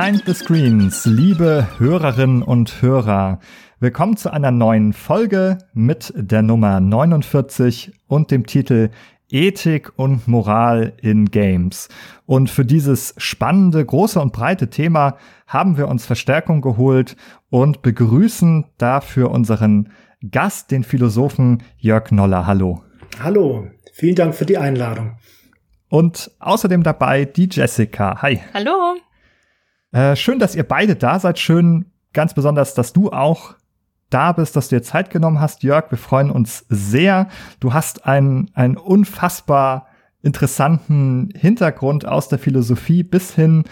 Behind the Screens, liebe Hörerinnen und Hörer, willkommen zu einer neuen Folge mit der Nummer 49 und dem Titel Ethik und Moral in Games. Und für dieses spannende, große und breite Thema haben wir uns Verstärkung geholt und begrüßen dafür unseren Gast, den Philosophen Jörg Noller. Hallo. Hallo, vielen Dank für die Einladung. Und außerdem dabei die Jessica. Hi. Hallo. Äh, schön, dass ihr beide da seid. Schön, ganz besonders, dass du auch da bist, dass du dir Zeit genommen hast, Jörg. Wir freuen uns sehr. Du hast einen, einen unfassbar interessanten Hintergrund aus der Philosophie bis hin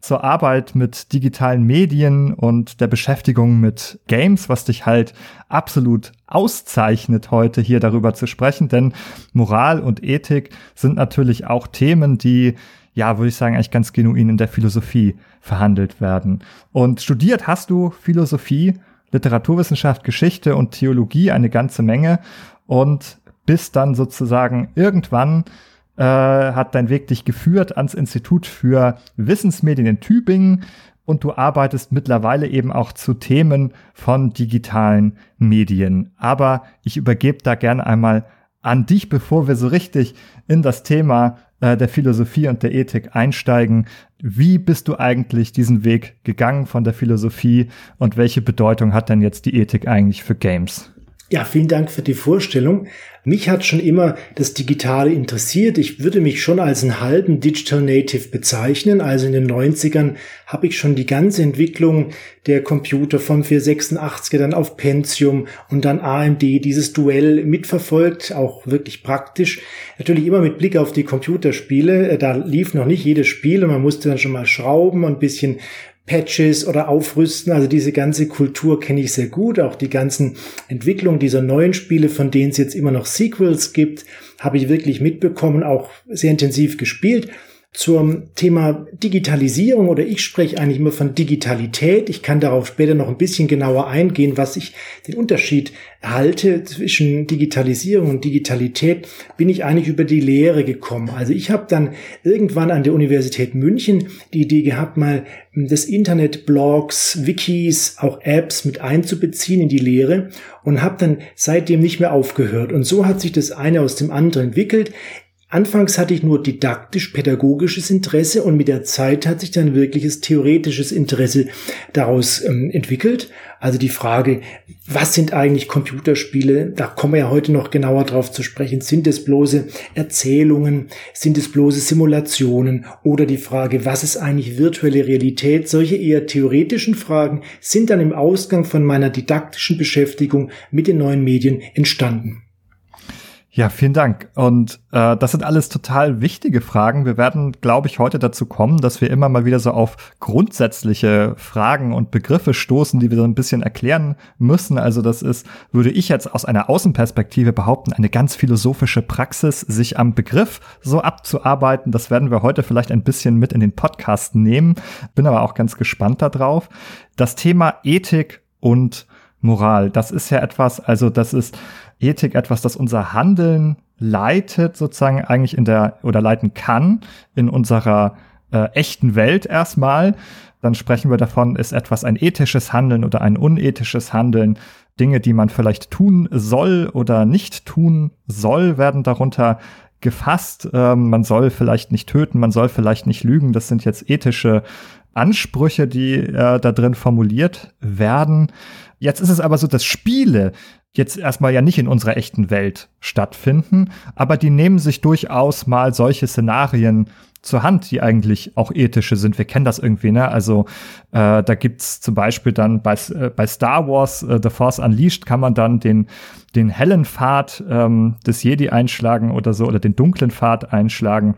zur Arbeit mit digitalen Medien und der Beschäftigung mit Games, was dich halt absolut auszeichnet, heute hier darüber zu sprechen. Denn Moral und Ethik sind natürlich auch Themen, die ja, würde ich sagen, eigentlich ganz genuin in der Philosophie verhandelt werden. Und studiert hast du Philosophie, Literaturwissenschaft, Geschichte und Theologie eine ganze Menge und bist dann sozusagen irgendwann äh, hat dein Weg dich geführt ans Institut für Wissensmedien in Tübingen und du arbeitest mittlerweile eben auch zu Themen von digitalen Medien. Aber ich übergebe da gerne einmal an dich, bevor wir so richtig in das Thema äh, der Philosophie und der Ethik einsteigen. Wie bist du eigentlich diesen Weg gegangen von der Philosophie und welche Bedeutung hat denn jetzt die Ethik eigentlich für Games? Ja, vielen Dank für die Vorstellung. Mich hat schon immer das Digitale interessiert. Ich würde mich schon als einen halben Digital Native bezeichnen. Also in den 90ern habe ich schon die ganze Entwicklung der Computer vom 486er dann auf Pentium und dann AMD, dieses Duell mitverfolgt, auch wirklich praktisch. Natürlich immer mit Blick auf die Computerspiele. Da lief noch nicht jedes Spiel und man musste dann schon mal schrauben und ein bisschen Patches oder Aufrüsten. Also diese ganze Kultur kenne ich sehr gut. Auch die ganzen Entwicklungen dieser neuen Spiele, von denen es jetzt immer noch Sequels gibt, habe ich wirklich mitbekommen, auch sehr intensiv gespielt zum Thema Digitalisierung oder ich spreche eigentlich immer von Digitalität. Ich kann darauf später noch ein bisschen genauer eingehen, was ich den Unterschied halte zwischen Digitalisierung und Digitalität, bin ich eigentlich über die Lehre gekommen. Also ich habe dann irgendwann an der Universität München die Idee gehabt, mal das Internet, Blogs, Wikis, auch Apps mit einzubeziehen in die Lehre und habe dann seitdem nicht mehr aufgehört. Und so hat sich das eine aus dem anderen entwickelt. Anfangs hatte ich nur didaktisch-pädagogisches Interesse und mit der Zeit hat sich dann wirkliches theoretisches Interesse daraus ähm, entwickelt. Also die Frage, was sind eigentlich Computerspiele? Da kommen wir ja heute noch genauer drauf zu sprechen. Sind es bloße Erzählungen? Sind es bloße Simulationen? Oder die Frage, was ist eigentlich virtuelle Realität? Solche eher theoretischen Fragen sind dann im Ausgang von meiner didaktischen Beschäftigung mit den neuen Medien entstanden. Ja, vielen Dank. Und äh, das sind alles total wichtige Fragen. Wir werden, glaube ich, heute dazu kommen, dass wir immer mal wieder so auf grundsätzliche Fragen und Begriffe stoßen, die wir so ein bisschen erklären müssen. Also das ist, würde ich jetzt aus einer Außenperspektive behaupten, eine ganz philosophische Praxis, sich am Begriff so abzuarbeiten. Das werden wir heute vielleicht ein bisschen mit in den Podcast nehmen. Bin aber auch ganz gespannt darauf. Das Thema Ethik und Moral, das ist ja etwas, also das ist Ethik etwas, das unser Handeln leitet, sozusagen eigentlich in der oder leiten kann in unserer äh, echten Welt erstmal. Dann sprechen wir davon, ist etwas ein ethisches Handeln oder ein unethisches Handeln. Dinge, die man vielleicht tun soll oder nicht tun soll, werden darunter gefasst. Ähm, man soll vielleicht nicht töten, man soll vielleicht nicht lügen. Das sind jetzt ethische Ansprüche, die äh, da drin formuliert werden. Jetzt ist es aber so, dass Spiele jetzt erstmal ja nicht in unserer echten Welt stattfinden, aber die nehmen sich durchaus mal solche Szenarien zur Hand, die eigentlich auch ethische sind. Wir kennen das irgendwie, ne? Also äh, da gibt's zum Beispiel dann bei, äh, bei Star Wars äh, The Force Unleashed kann man dann den den hellen Pfad ähm, des Jedi einschlagen oder so oder den dunklen Pfad einschlagen.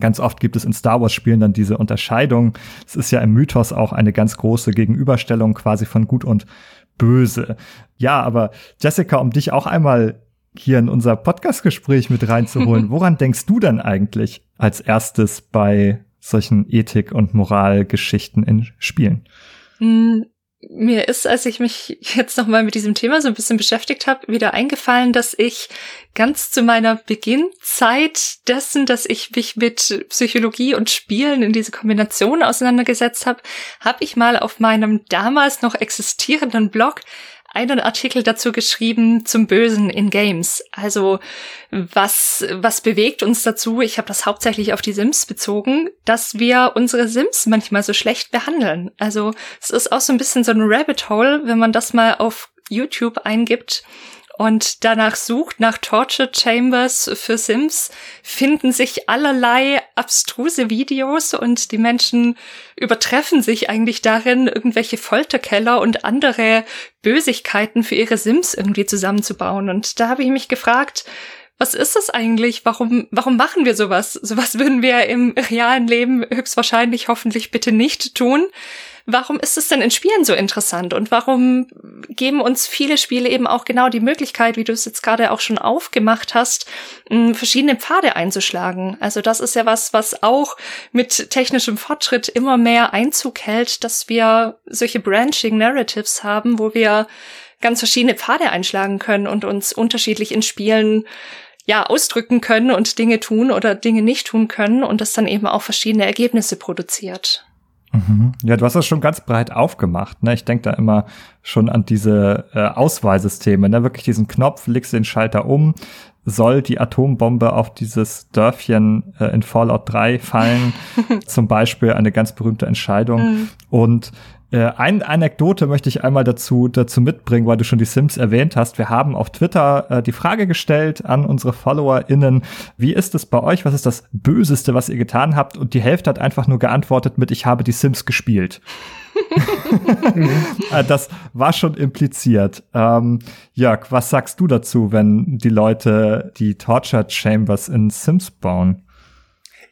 Ganz oft gibt es in Star Wars Spielen dann diese Unterscheidung. Es ist ja im Mythos auch eine ganz große Gegenüberstellung quasi von Gut und böse. Ja, aber Jessica, um dich auch einmal hier in unser Podcastgespräch mit reinzuholen, woran denkst du denn eigentlich als erstes bei solchen Ethik- und Moralgeschichten in Spielen? Mir ist, als ich mich jetzt nochmal mit diesem Thema so ein bisschen beschäftigt habe, wieder eingefallen, dass ich ganz zu meiner Beginnzeit dessen, dass ich mich mit Psychologie und Spielen in diese Kombination auseinandergesetzt habe, habe ich mal auf meinem damals noch existierenden Blog einen Artikel dazu geschrieben zum Bösen in Games. Also was was bewegt uns dazu? Ich habe das hauptsächlich auf die Sims bezogen, dass wir unsere Sims manchmal so schlecht behandeln. Also es ist auch so ein bisschen so ein Rabbit Hole, wenn man das mal auf YouTube eingibt und danach sucht nach Torture Chambers für Sims, finden sich allerlei abstruse Videos und die Menschen übertreffen sich eigentlich darin, irgendwelche Folterkeller und andere Bösigkeiten für ihre Sims irgendwie zusammenzubauen. Und da habe ich mich gefragt, was ist das eigentlich? Warum, warum machen wir sowas? Sowas würden wir im realen Leben höchstwahrscheinlich hoffentlich bitte nicht tun. Warum ist es denn in Spielen so interessant und warum geben uns viele Spiele eben auch genau die Möglichkeit, wie du es jetzt gerade auch schon aufgemacht hast, verschiedene Pfade einzuschlagen? Also das ist ja was, was auch mit technischem Fortschritt immer mehr Einzug hält, dass wir solche Branching Narratives haben, wo wir ganz verschiedene Pfade einschlagen können und uns unterschiedlich in Spielen ja ausdrücken können und Dinge tun oder Dinge nicht tun können und das dann eben auch verschiedene Ergebnisse produziert. Mhm. Ja, du hast das schon ganz breit aufgemacht. Ne? Ich denke da immer schon an diese äh, Auswahlsysteme. Ne? Wirklich diesen Knopf, legst den Schalter um, soll die Atombombe auf dieses Dörfchen äh, in Fallout 3 fallen. Zum Beispiel eine ganz berühmte Entscheidung. Mhm. Und äh, eine Anekdote möchte ich einmal dazu, dazu mitbringen, weil du schon die Sims erwähnt hast. Wir haben auf Twitter äh, die Frage gestellt an unsere FollowerInnen, wie ist es bei euch? Was ist das Böseste, was ihr getan habt? Und die Hälfte hat einfach nur geantwortet mit, ich habe die Sims gespielt. Äh, das war schon impliziert. Ähm, Jörg, was sagst du dazu, wenn die Leute die Torture Chambers in Sims bauen?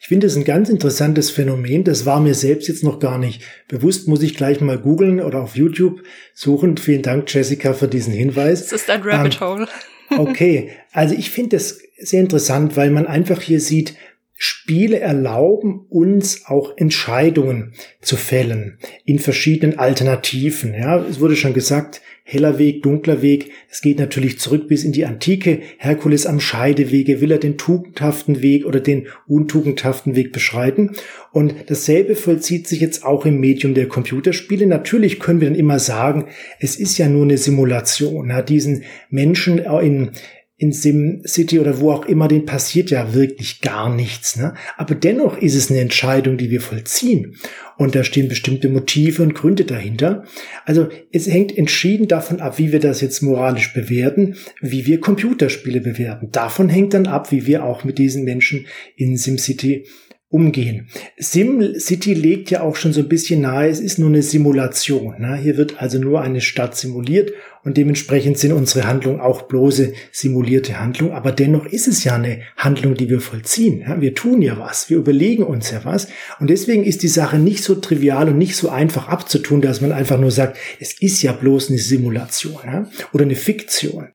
Ich finde es ein ganz interessantes Phänomen. Das war mir selbst jetzt noch gar nicht bewusst. Muss ich gleich mal googeln oder auf YouTube suchen. Vielen Dank, Jessica, für diesen Hinweis. Das ist ein Rabbit ähm, Hole. okay, also ich finde das sehr interessant, weil man einfach hier sieht, Spiele erlauben uns auch Entscheidungen zu fällen in verschiedenen Alternativen. Ja, es wurde schon gesagt, heller Weg, dunkler Weg. Es geht natürlich zurück bis in die Antike. Herkules am Scheidewege will er den tugendhaften Weg oder den untugendhaften Weg beschreiten. Und dasselbe vollzieht sich jetzt auch im Medium der Computerspiele. Natürlich können wir dann immer sagen, es ist ja nur eine Simulation. Ja, diesen Menschen in in SimCity oder wo auch immer, den passiert ja wirklich gar nichts. Ne? Aber dennoch ist es eine Entscheidung, die wir vollziehen. Und da stehen bestimmte Motive und Gründe dahinter. Also es hängt entschieden davon ab, wie wir das jetzt moralisch bewerten, wie wir Computerspiele bewerten. Davon hängt dann ab, wie wir auch mit diesen Menschen in SimCity umgehen. SimCity legt ja auch schon so ein bisschen nahe, es ist nur eine Simulation. Ne? Hier wird also nur eine Stadt simuliert und dementsprechend sind unsere Handlungen auch bloße simulierte Handlungen. Aber dennoch ist es ja eine Handlung, die wir vollziehen. Ja? Wir tun ja was, wir überlegen uns ja was. Und deswegen ist die Sache nicht so trivial und nicht so einfach abzutun, dass man einfach nur sagt, es ist ja bloß eine Simulation ja? oder eine Fiktion.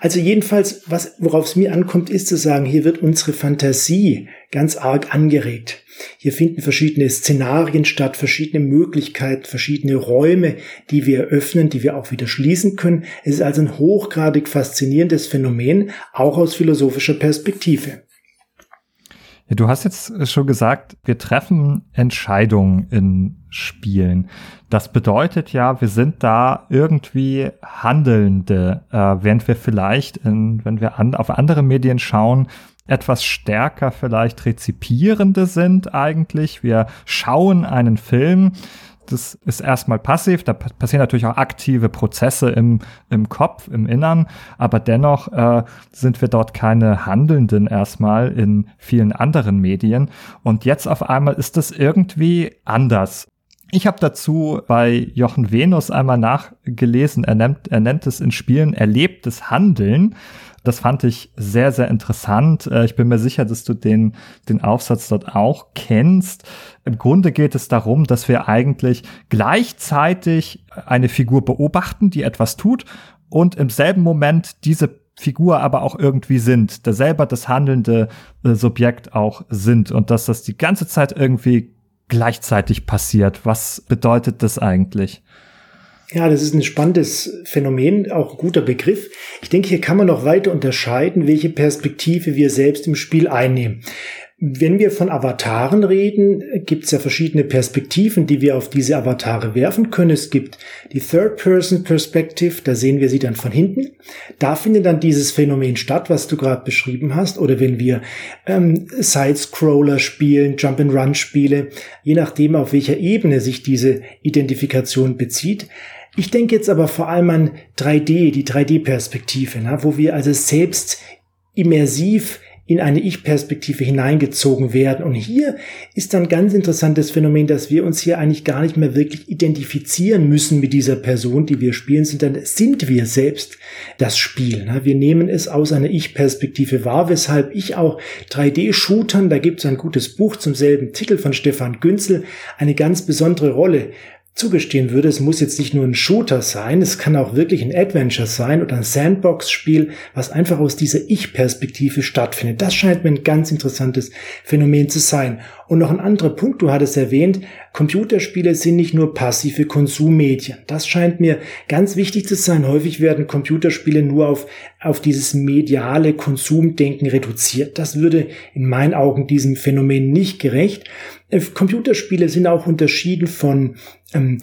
Also jedenfalls, was, worauf es mir ankommt, ist zu sagen, hier wird unsere Fantasie ganz arg angeregt. Hier finden verschiedene Szenarien statt, verschiedene Möglichkeiten, verschiedene Räume, die wir öffnen, die wir auch wieder schließen können. Es ist also ein hochgradig faszinierendes Phänomen, auch aus philosophischer Perspektive. Ja, du hast jetzt schon gesagt, wir treffen Entscheidungen in Spielen. Das bedeutet ja, wir sind da irgendwie Handelnde, äh, während wir vielleicht, in, wenn wir an, auf andere Medien schauen, etwas stärker vielleicht Rezipierende sind eigentlich. Wir schauen einen Film. Das ist erstmal passiv, da passieren natürlich auch aktive Prozesse im, im Kopf, im Innern, aber dennoch äh, sind wir dort keine Handelnden erstmal in vielen anderen Medien. Und jetzt auf einmal ist das irgendwie anders. Ich habe dazu bei Jochen Venus einmal nachgelesen, er nennt, er nennt es in Spielen erlebtes Handeln. Das fand ich sehr, sehr interessant. Äh, ich bin mir sicher, dass du den, den Aufsatz dort auch kennst. Im Grunde geht es darum, dass wir eigentlich gleichzeitig eine Figur beobachten, die etwas tut und im selben Moment diese Figur aber auch irgendwie sind, der selber das handelnde äh, Subjekt auch sind und dass das die ganze Zeit irgendwie gleichzeitig passiert. Was bedeutet das eigentlich? Ja, das ist ein spannendes Phänomen, auch ein guter Begriff. Ich denke, hier kann man noch weiter unterscheiden, welche Perspektive wir selbst im Spiel einnehmen. Wenn wir von Avataren reden, gibt es ja verschiedene Perspektiven, die wir auf diese Avatare werfen können. Es gibt die Third-Person-Perspective, da sehen wir sie dann von hinten. Da findet dann dieses Phänomen statt, was du gerade beschrieben hast. Oder wenn wir ähm, Side-Scroller spielen, Jump-and-Run-Spiele, je nachdem, auf welcher Ebene sich diese Identifikation bezieht. Ich denke jetzt aber vor allem an 3D, die 3D-Perspektive, wo wir also selbst immersiv in eine Ich-Perspektive hineingezogen werden. Und hier ist dann ganz interessantes Phänomen, dass wir uns hier eigentlich gar nicht mehr wirklich identifizieren müssen mit dieser Person, die wir spielen, sondern sind wir selbst das Spiel. Ne? Wir nehmen es aus einer Ich-Perspektive wahr, weshalb ich auch 3D-Shootern, da gibt es ein gutes Buch zum selben Titel von Stefan Günzel, eine ganz besondere Rolle zugestehen würde, es muss jetzt nicht nur ein Shooter sein, es kann auch wirklich ein Adventure sein oder ein Sandbox-Spiel, was einfach aus dieser Ich-Perspektive stattfindet. Das scheint mir ein ganz interessantes Phänomen zu sein. Und noch ein anderer Punkt, du hattest erwähnt, Computerspiele sind nicht nur passive Konsummedien. Das scheint mir ganz wichtig zu sein. Häufig werden Computerspiele nur auf, auf dieses mediale Konsumdenken reduziert. Das würde in meinen Augen diesem Phänomen nicht gerecht. Äh, Computerspiele sind auch unterschieden von ähm,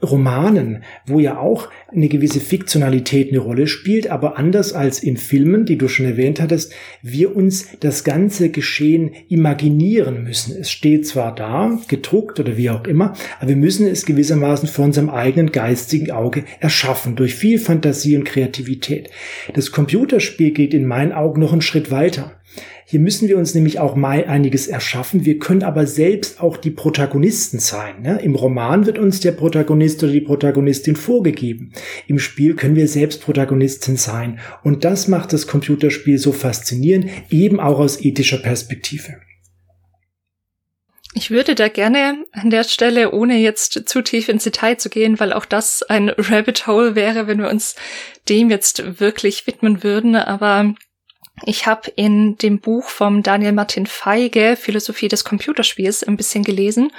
Romanen, wo ja auch eine gewisse Fiktionalität eine Rolle spielt, aber anders als in Filmen, die du schon erwähnt hattest, wir uns das ganze Geschehen imaginieren müssen. Es steht zwar da, gedruckt oder wie auch immer, aber wir müssen es gewissermaßen vor unserem eigenen geistigen Auge erschaffen, durch viel Fantasie und Kreativität. Das Computerspiel geht in meinen Augen noch einen Schritt weiter. Hier müssen wir uns nämlich auch mal einiges erschaffen. Wir können aber selbst auch die Protagonisten sein. Ne? Im Roman wird uns der Protagonist oder die Protagonistin vorgegeben. Im Spiel können wir selbst Protagonistin sein. Und das macht das Computerspiel so faszinierend, eben auch aus ethischer Perspektive. Ich würde da gerne an der Stelle, ohne jetzt zu tief ins Detail zu gehen, weil auch das ein Rabbit Hole wäre, wenn wir uns dem jetzt wirklich widmen würden, aber ich habe in dem Buch vom Daniel Martin Feige Philosophie des Computerspiels ein bisschen gelesen.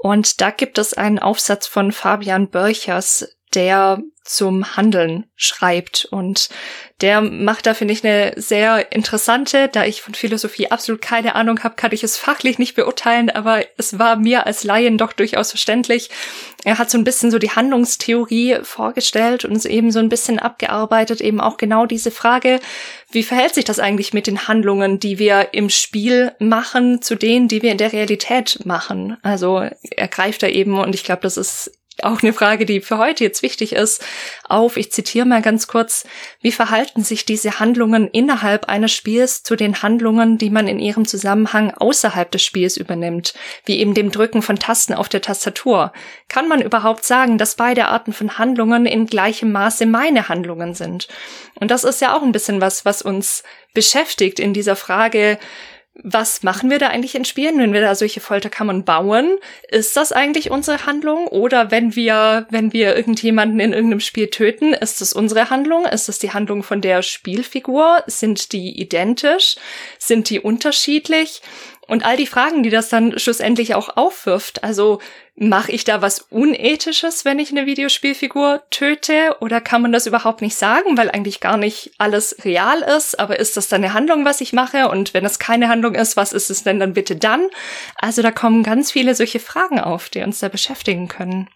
Und da gibt es einen Aufsatz von Fabian Börchers, der zum Handeln schreibt. Und der macht da, finde ich, eine sehr interessante, da ich von Philosophie absolut keine Ahnung habe, kann ich es fachlich nicht beurteilen, aber es war mir als Laien doch durchaus verständlich. Er hat so ein bisschen so die Handlungstheorie vorgestellt und es eben so ein bisschen abgearbeitet, eben auch genau diese Frage, wie verhält sich das eigentlich mit den Handlungen, die wir im Spiel machen, zu denen, die wir in der Realität machen? Also er greift da eben, und ich glaube, das ist auch eine Frage, die für heute jetzt wichtig ist, auf, ich zitiere mal ganz kurz, wie verhalten sich diese Handlungen innerhalb eines Spiels zu den Handlungen, die man in ihrem Zusammenhang außerhalb des Spiels übernimmt, wie eben dem Drücken von Tasten auf der Tastatur? Kann man überhaupt sagen, dass beide Arten von Handlungen in gleichem Maße meine Handlungen sind? Und das ist ja auch ein bisschen was, was uns beschäftigt in dieser Frage, was machen wir da eigentlich in Spielen, wenn wir da solche Folterkammern bauen? Ist das eigentlich unsere Handlung? Oder wenn wir, wenn wir irgendjemanden in irgendeinem Spiel töten, ist das unsere Handlung? Ist das die Handlung von der Spielfigur? Sind die identisch? Sind die unterschiedlich? Und all die Fragen, die das dann schlussendlich auch aufwirft. Also mache ich da was Unethisches, wenn ich eine Videospielfigur töte? Oder kann man das überhaupt nicht sagen, weil eigentlich gar nicht alles real ist? Aber ist das dann eine Handlung, was ich mache? Und wenn es keine Handlung ist, was ist es denn dann bitte dann? Also da kommen ganz viele solche Fragen auf, die uns da beschäftigen können.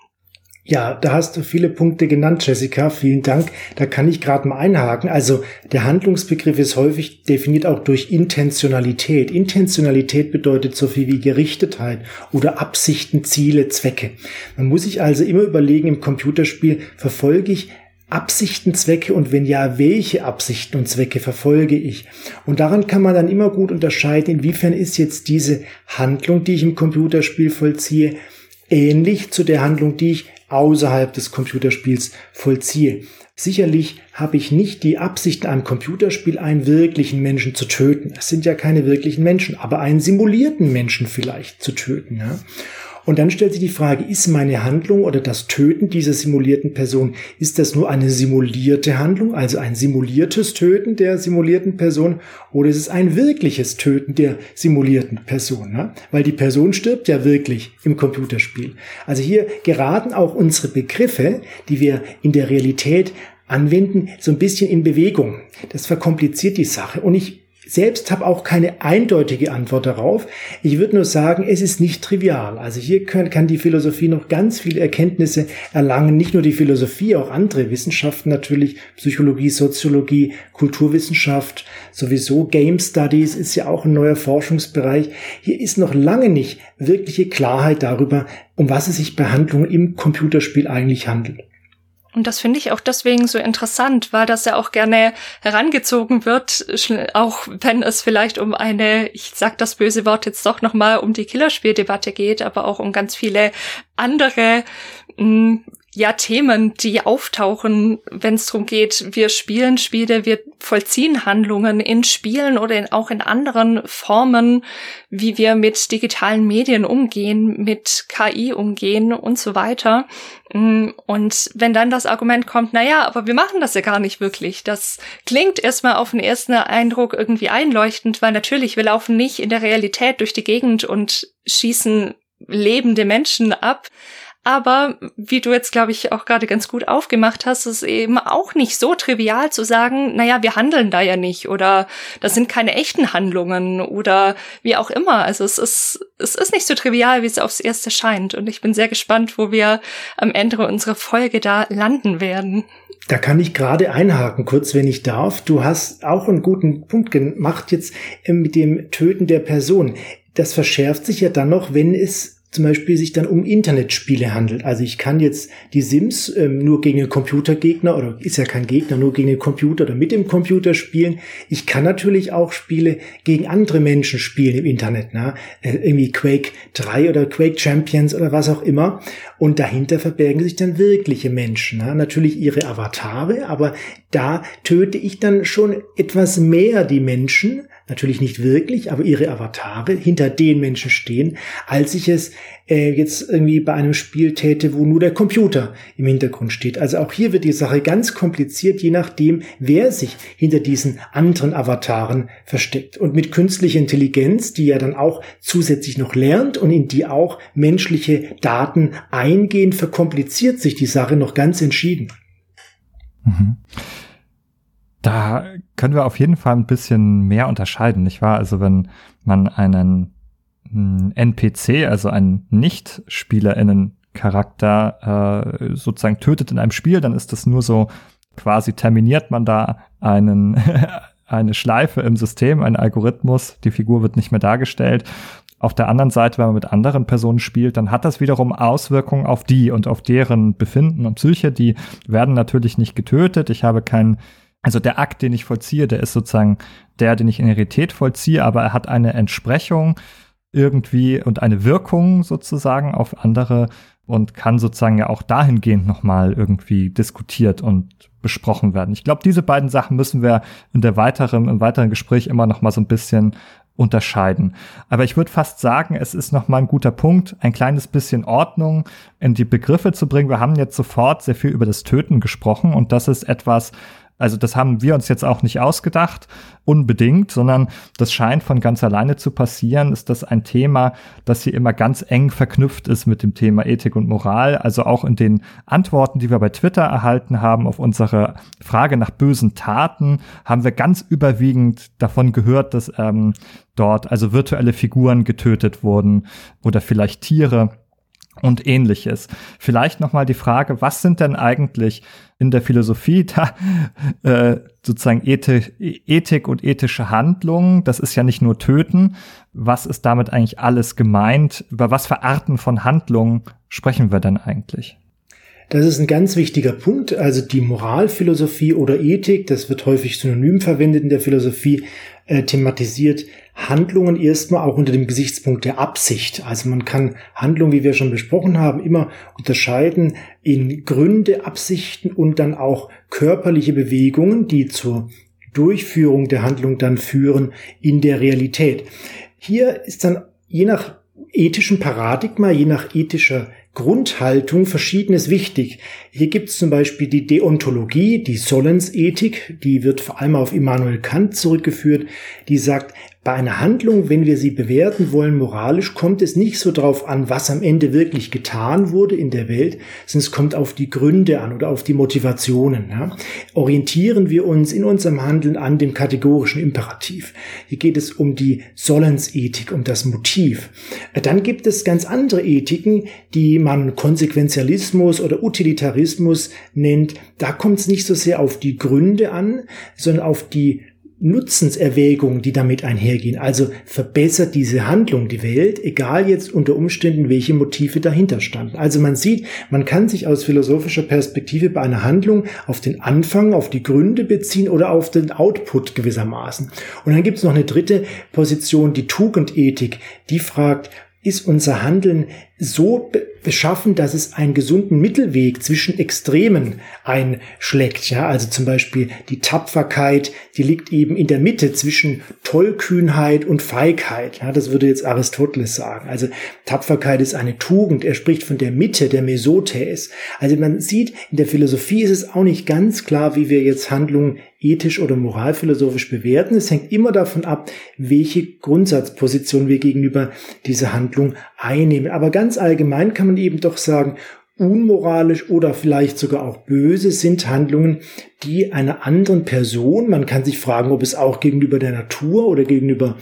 Ja, da hast du viele Punkte genannt, Jessica. Vielen Dank. Da kann ich gerade mal einhaken. Also der Handlungsbegriff ist häufig definiert auch durch Intentionalität. Intentionalität bedeutet so viel wie Gerichtetheit oder Absichten, Ziele, Zwecke. Man muss sich also immer überlegen im Computerspiel, verfolge ich Absichten, Zwecke und wenn ja, welche Absichten und Zwecke verfolge ich? Und daran kann man dann immer gut unterscheiden, inwiefern ist jetzt diese Handlung, die ich im Computerspiel vollziehe, ähnlich zu der Handlung, die ich außerhalb des Computerspiels vollziehe. Sicherlich habe ich nicht die Absicht, in einem Computerspiel einen wirklichen Menschen zu töten. Es sind ja keine wirklichen Menschen, aber einen simulierten Menschen vielleicht zu töten. Ja? Und dann stellt sich die Frage, ist meine Handlung oder das Töten dieser simulierten Person, ist das nur eine simulierte Handlung, also ein simuliertes Töten der simulierten Person, oder ist es ein wirkliches Töten der simulierten Person? Ne? Weil die Person stirbt ja wirklich im Computerspiel. Also hier geraten auch unsere Begriffe, die wir in der Realität anwenden, so ein bisschen in Bewegung. Das verkompliziert die Sache. Und ich selbst habe auch keine eindeutige Antwort darauf. Ich würde nur sagen, es ist nicht trivial. Also hier kann, kann die Philosophie noch ganz viele Erkenntnisse erlangen. Nicht nur die Philosophie, auch andere Wissenschaften natürlich, Psychologie, Soziologie, Kulturwissenschaft, sowieso Game Studies ist ja auch ein neuer Forschungsbereich. Hier ist noch lange nicht wirkliche Klarheit darüber, um was es sich bei Handlungen im Computerspiel eigentlich handelt. Und das finde ich auch deswegen so interessant, weil das ja auch gerne herangezogen wird, auch wenn es vielleicht um eine, ich sag das böse Wort jetzt doch nochmal, um die Killerspieldebatte geht, aber auch um ganz viele andere hm, ja Themen, die auftauchen, wenn es darum geht, wir spielen Spiele, wir vollziehen Handlungen in Spielen oder in, auch in anderen Formen, wie wir mit digitalen Medien umgehen, mit KI umgehen und so weiter. Mm, und wenn dann das Argument kommt, na ja, aber wir machen das ja gar nicht wirklich. Das klingt erstmal auf den ersten Eindruck irgendwie einleuchtend, weil natürlich wir laufen nicht in der Realität durch die Gegend und schießen lebende Menschen ab. Aber wie du jetzt, glaube ich, auch gerade ganz gut aufgemacht hast, ist eben auch nicht so trivial zu sagen, naja, wir handeln da ja nicht oder das sind keine echten Handlungen oder wie auch immer. Also es ist, es ist nicht so trivial, wie es aufs Erste scheint. Und ich bin sehr gespannt, wo wir am Ende unserer Folge da landen werden. Da kann ich gerade einhaken, kurz, wenn ich darf. Du hast auch einen guten Punkt gemacht jetzt äh, mit dem Töten der Person. Das verschärft sich ja dann noch, wenn es zum Beispiel sich dann um Internetspiele handelt. Also ich kann jetzt die Sims ähm, nur gegen den Computergegner oder ist ja kein Gegner, nur gegen den Computer oder mit dem Computer spielen. Ich kann natürlich auch Spiele gegen andere Menschen spielen im Internet. Ne? Äh, irgendwie Quake 3 oder Quake Champions oder was auch immer. Und dahinter verbergen sich dann wirkliche Menschen. Ne? Natürlich ihre Avatare, aber da töte ich dann schon etwas mehr die Menschen natürlich nicht wirklich, aber ihre Avatare hinter den Menschen stehen, als ich es äh, jetzt irgendwie bei einem Spiel täte, wo nur der Computer im Hintergrund steht. Also auch hier wird die Sache ganz kompliziert, je nachdem, wer sich hinter diesen anderen Avataren versteckt. Und mit künstlicher Intelligenz, die ja dann auch zusätzlich noch lernt und in die auch menschliche Daten eingehen, verkompliziert sich die Sache noch ganz entschieden. Mhm. Da können wir auf jeden Fall ein bisschen mehr unterscheiden, nicht wahr? Also wenn man einen hm, NPC, also einen Nicht-SpielerInnen-Charakter äh, sozusagen tötet in einem Spiel, dann ist das nur so, quasi terminiert man da einen eine Schleife im System, ein Algorithmus, die Figur wird nicht mehr dargestellt. Auf der anderen Seite, wenn man mit anderen Personen spielt, dann hat das wiederum Auswirkungen auf die und auf deren Befinden und Psyche. Die werden natürlich nicht getötet. Ich habe keinen also der Akt, den ich vollziehe, der ist sozusagen der, den ich in Realität vollziehe, aber er hat eine Entsprechung irgendwie und eine Wirkung sozusagen auf andere und kann sozusagen ja auch dahingehend nochmal irgendwie diskutiert und besprochen werden. Ich glaube, diese beiden Sachen müssen wir in der weiteren, im weiteren Gespräch immer noch mal so ein bisschen unterscheiden. Aber ich würde fast sagen, es ist noch mal ein guter Punkt, ein kleines bisschen Ordnung in die Begriffe zu bringen. Wir haben jetzt sofort sehr viel über das Töten gesprochen und das ist etwas, also das haben wir uns jetzt auch nicht ausgedacht, unbedingt, sondern das scheint von ganz alleine zu passieren. Ist das ein Thema, das hier immer ganz eng verknüpft ist mit dem Thema Ethik und Moral? Also auch in den Antworten, die wir bei Twitter erhalten haben auf unsere Frage nach bösen Taten, haben wir ganz überwiegend davon gehört, dass ähm, dort also virtuelle Figuren getötet wurden oder vielleicht Tiere und ähnliches. Vielleicht noch mal die Frage, was sind denn eigentlich in der Philosophie da äh, sozusagen Ethik, Ethik und ethische Handlungen? Das ist ja nicht nur Töten. Was ist damit eigentlich alles gemeint? Über was für Arten von Handlungen sprechen wir denn eigentlich? Das ist ein ganz wichtiger Punkt. Also die Moralphilosophie oder Ethik, das wird häufig synonym verwendet in der Philosophie, äh, thematisiert Handlungen erstmal auch unter dem Gesichtspunkt der Absicht. Also man kann Handlungen, wie wir schon besprochen haben, immer unterscheiden in Gründe, Absichten und dann auch körperliche Bewegungen, die zur Durchführung der Handlung dann führen in der Realität. Hier ist dann je nach ethischen Paradigma, je nach ethischer Grundhaltung Verschiedenes wichtig. Hier gibt es zum Beispiel die Deontologie, die Sollensethik, die wird vor allem auf Immanuel Kant zurückgeführt, die sagt, bei einer Handlung, wenn wir sie bewerten wollen moralisch, kommt es nicht so drauf an, was am Ende wirklich getan wurde in der Welt, sondern es kommt auf die Gründe an oder auf die Motivationen. Ja. Orientieren wir uns in unserem Handeln an dem kategorischen Imperativ. Hier geht es um die Sollensethik, um das Motiv. Dann gibt es ganz andere Ethiken, die man Konsequenzialismus oder Utilitarismus nennt. Da kommt es nicht so sehr auf die Gründe an, sondern auf die Nutzenserwägungen, die damit einhergehen. Also verbessert diese Handlung die Welt, egal jetzt unter Umständen, welche Motive dahinter standen. Also man sieht, man kann sich aus philosophischer Perspektive bei einer Handlung auf den Anfang, auf die Gründe beziehen oder auf den Output gewissermaßen. Und dann gibt es noch eine dritte Position, die Tugendethik, die fragt, ist unser Handeln so beschaffen, dass es einen gesunden Mittelweg zwischen Extremen einschlägt. Ja, also zum Beispiel die Tapferkeit, die liegt eben in der Mitte zwischen Tollkühnheit und Feigheit. Ja, das würde jetzt Aristoteles sagen. Also Tapferkeit ist eine Tugend. Er spricht von der Mitte, der Mesotes. Also man sieht, in der Philosophie ist es auch nicht ganz klar, wie wir jetzt Handlungen ethisch oder moralphilosophisch bewerten. Es hängt immer davon ab, welche Grundsatzposition wir gegenüber dieser Handlung einnehmen. Aber ganz allgemein kann man eben doch sagen, unmoralisch oder vielleicht sogar auch böse sind Handlungen, die einer anderen Person, man kann sich fragen, ob es auch gegenüber der Natur oder gegenüber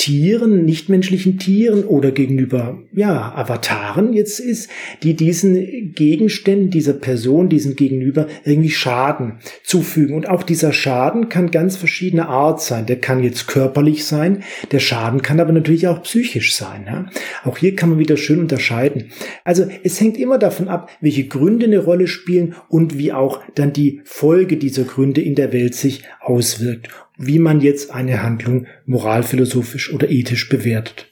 Tieren, nichtmenschlichen Tieren oder gegenüber, ja, Avataren jetzt ist, die diesen Gegenständen, dieser Person, diesem Gegenüber irgendwie Schaden zufügen. Und auch dieser Schaden kann ganz verschiedene Art sein. Der kann jetzt körperlich sein, der Schaden kann aber natürlich auch psychisch sein. Ja? Auch hier kann man wieder schön unterscheiden. Also es hängt immer davon ab, welche Gründe eine Rolle spielen und wie auch dann die Folge dieser Gründe in der Welt sich auswirkt wie man jetzt eine Handlung moralphilosophisch oder ethisch bewertet.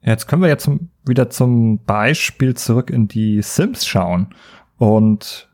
Jetzt können wir jetzt wieder zum Beispiel zurück in die Sims schauen. Und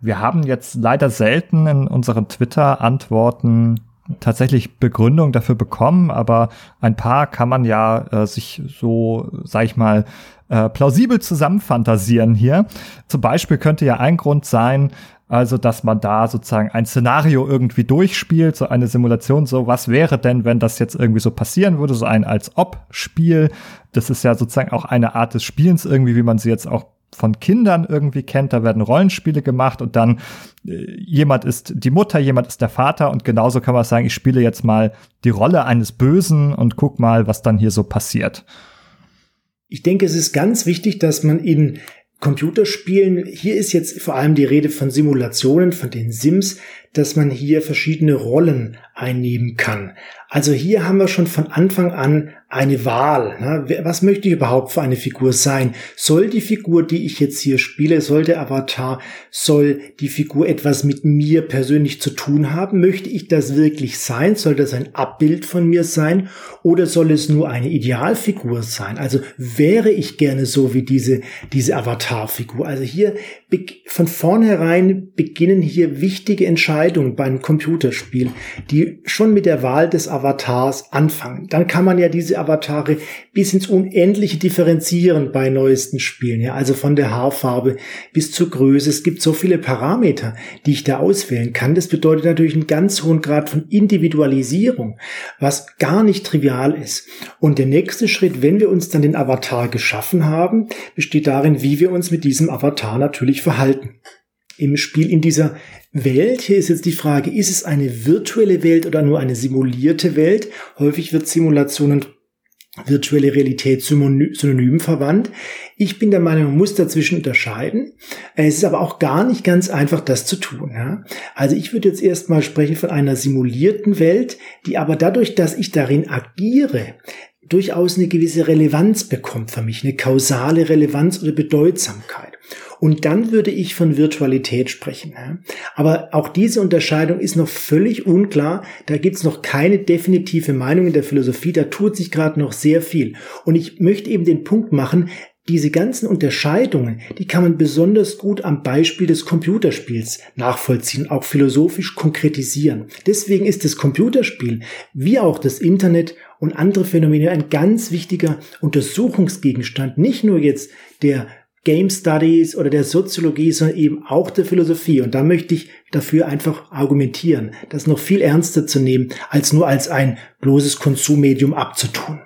wir haben jetzt leider selten in unseren Twitter-Antworten tatsächlich Begründung dafür bekommen, aber ein paar kann man ja äh, sich so, sag ich mal, äh, plausibel zusammenfantasieren hier. Zum Beispiel könnte ja ein Grund sein, also, dass man da sozusagen ein Szenario irgendwie durchspielt, so eine Simulation, so was wäre denn, wenn das jetzt irgendwie so passieren würde, so ein als ob Spiel. Das ist ja sozusagen auch eine Art des Spielens irgendwie, wie man sie jetzt auch von Kindern irgendwie kennt. Da werden Rollenspiele gemacht und dann äh, jemand ist die Mutter, jemand ist der Vater und genauso kann man sagen, ich spiele jetzt mal die Rolle eines Bösen und guck mal, was dann hier so passiert. Ich denke, es ist ganz wichtig, dass man in Computerspielen, hier ist jetzt vor allem die Rede von Simulationen, von den Sims, dass man hier verschiedene Rollen einnehmen kann. Also hier haben wir schon von Anfang an eine Wahl. Ne? Was möchte ich überhaupt für eine Figur sein? Soll die Figur, die ich jetzt hier spiele, soll der Avatar, soll die Figur etwas mit mir persönlich zu tun haben? Möchte ich das wirklich sein? Soll das ein Abbild von mir sein? Oder soll es nur eine Idealfigur sein? Also wäre ich gerne so wie diese, diese Avatarfigur? Also hier von vornherein beginnen hier wichtige Entscheidungen beim Computerspiel, die schon mit der Wahl des Avatars anfangen. Dann kann man ja diese Avatare bis ins Unendliche differenzieren bei neuesten Spielen. Ja, also von der Haarfarbe bis zur Größe. Es gibt so viele Parameter, die ich da auswählen kann. Das bedeutet natürlich einen ganz hohen Grad von Individualisierung, was gar nicht trivial ist. Und der nächste Schritt, wenn wir uns dann den Avatar geschaffen haben, besteht darin, wie wir uns mit diesem Avatar natürlich verhalten im Spiel in dieser Welt. Hier ist jetzt die Frage, ist es eine virtuelle Welt oder nur eine simulierte Welt? Häufig wird Simulationen virtuelle Realität synonym verwandt. Ich bin der Meinung, man muss dazwischen unterscheiden. Es ist aber auch gar nicht ganz einfach, das zu tun. Also ich würde jetzt erstmal sprechen von einer simulierten Welt, die aber dadurch, dass ich darin agiere, durchaus eine gewisse Relevanz bekommt für mich, eine kausale Relevanz oder Bedeutsamkeit. Und dann würde ich von Virtualität sprechen. Aber auch diese Unterscheidung ist noch völlig unklar. Da gibt's noch keine definitive Meinung in der Philosophie. Da tut sich gerade noch sehr viel. Und ich möchte eben den Punkt machen, diese ganzen Unterscheidungen, die kann man besonders gut am Beispiel des Computerspiels nachvollziehen, auch philosophisch konkretisieren. Deswegen ist das Computerspiel wie auch das Internet und andere Phänomene ein ganz wichtiger Untersuchungsgegenstand, nicht nur jetzt der Game Studies oder der Soziologie, sondern eben auch der Philosophie. Und da möchte ich dafür einfach argumentieren, das noch viel ernster zu nehmen, als nur als ein bloßes Konsummedium abzutun.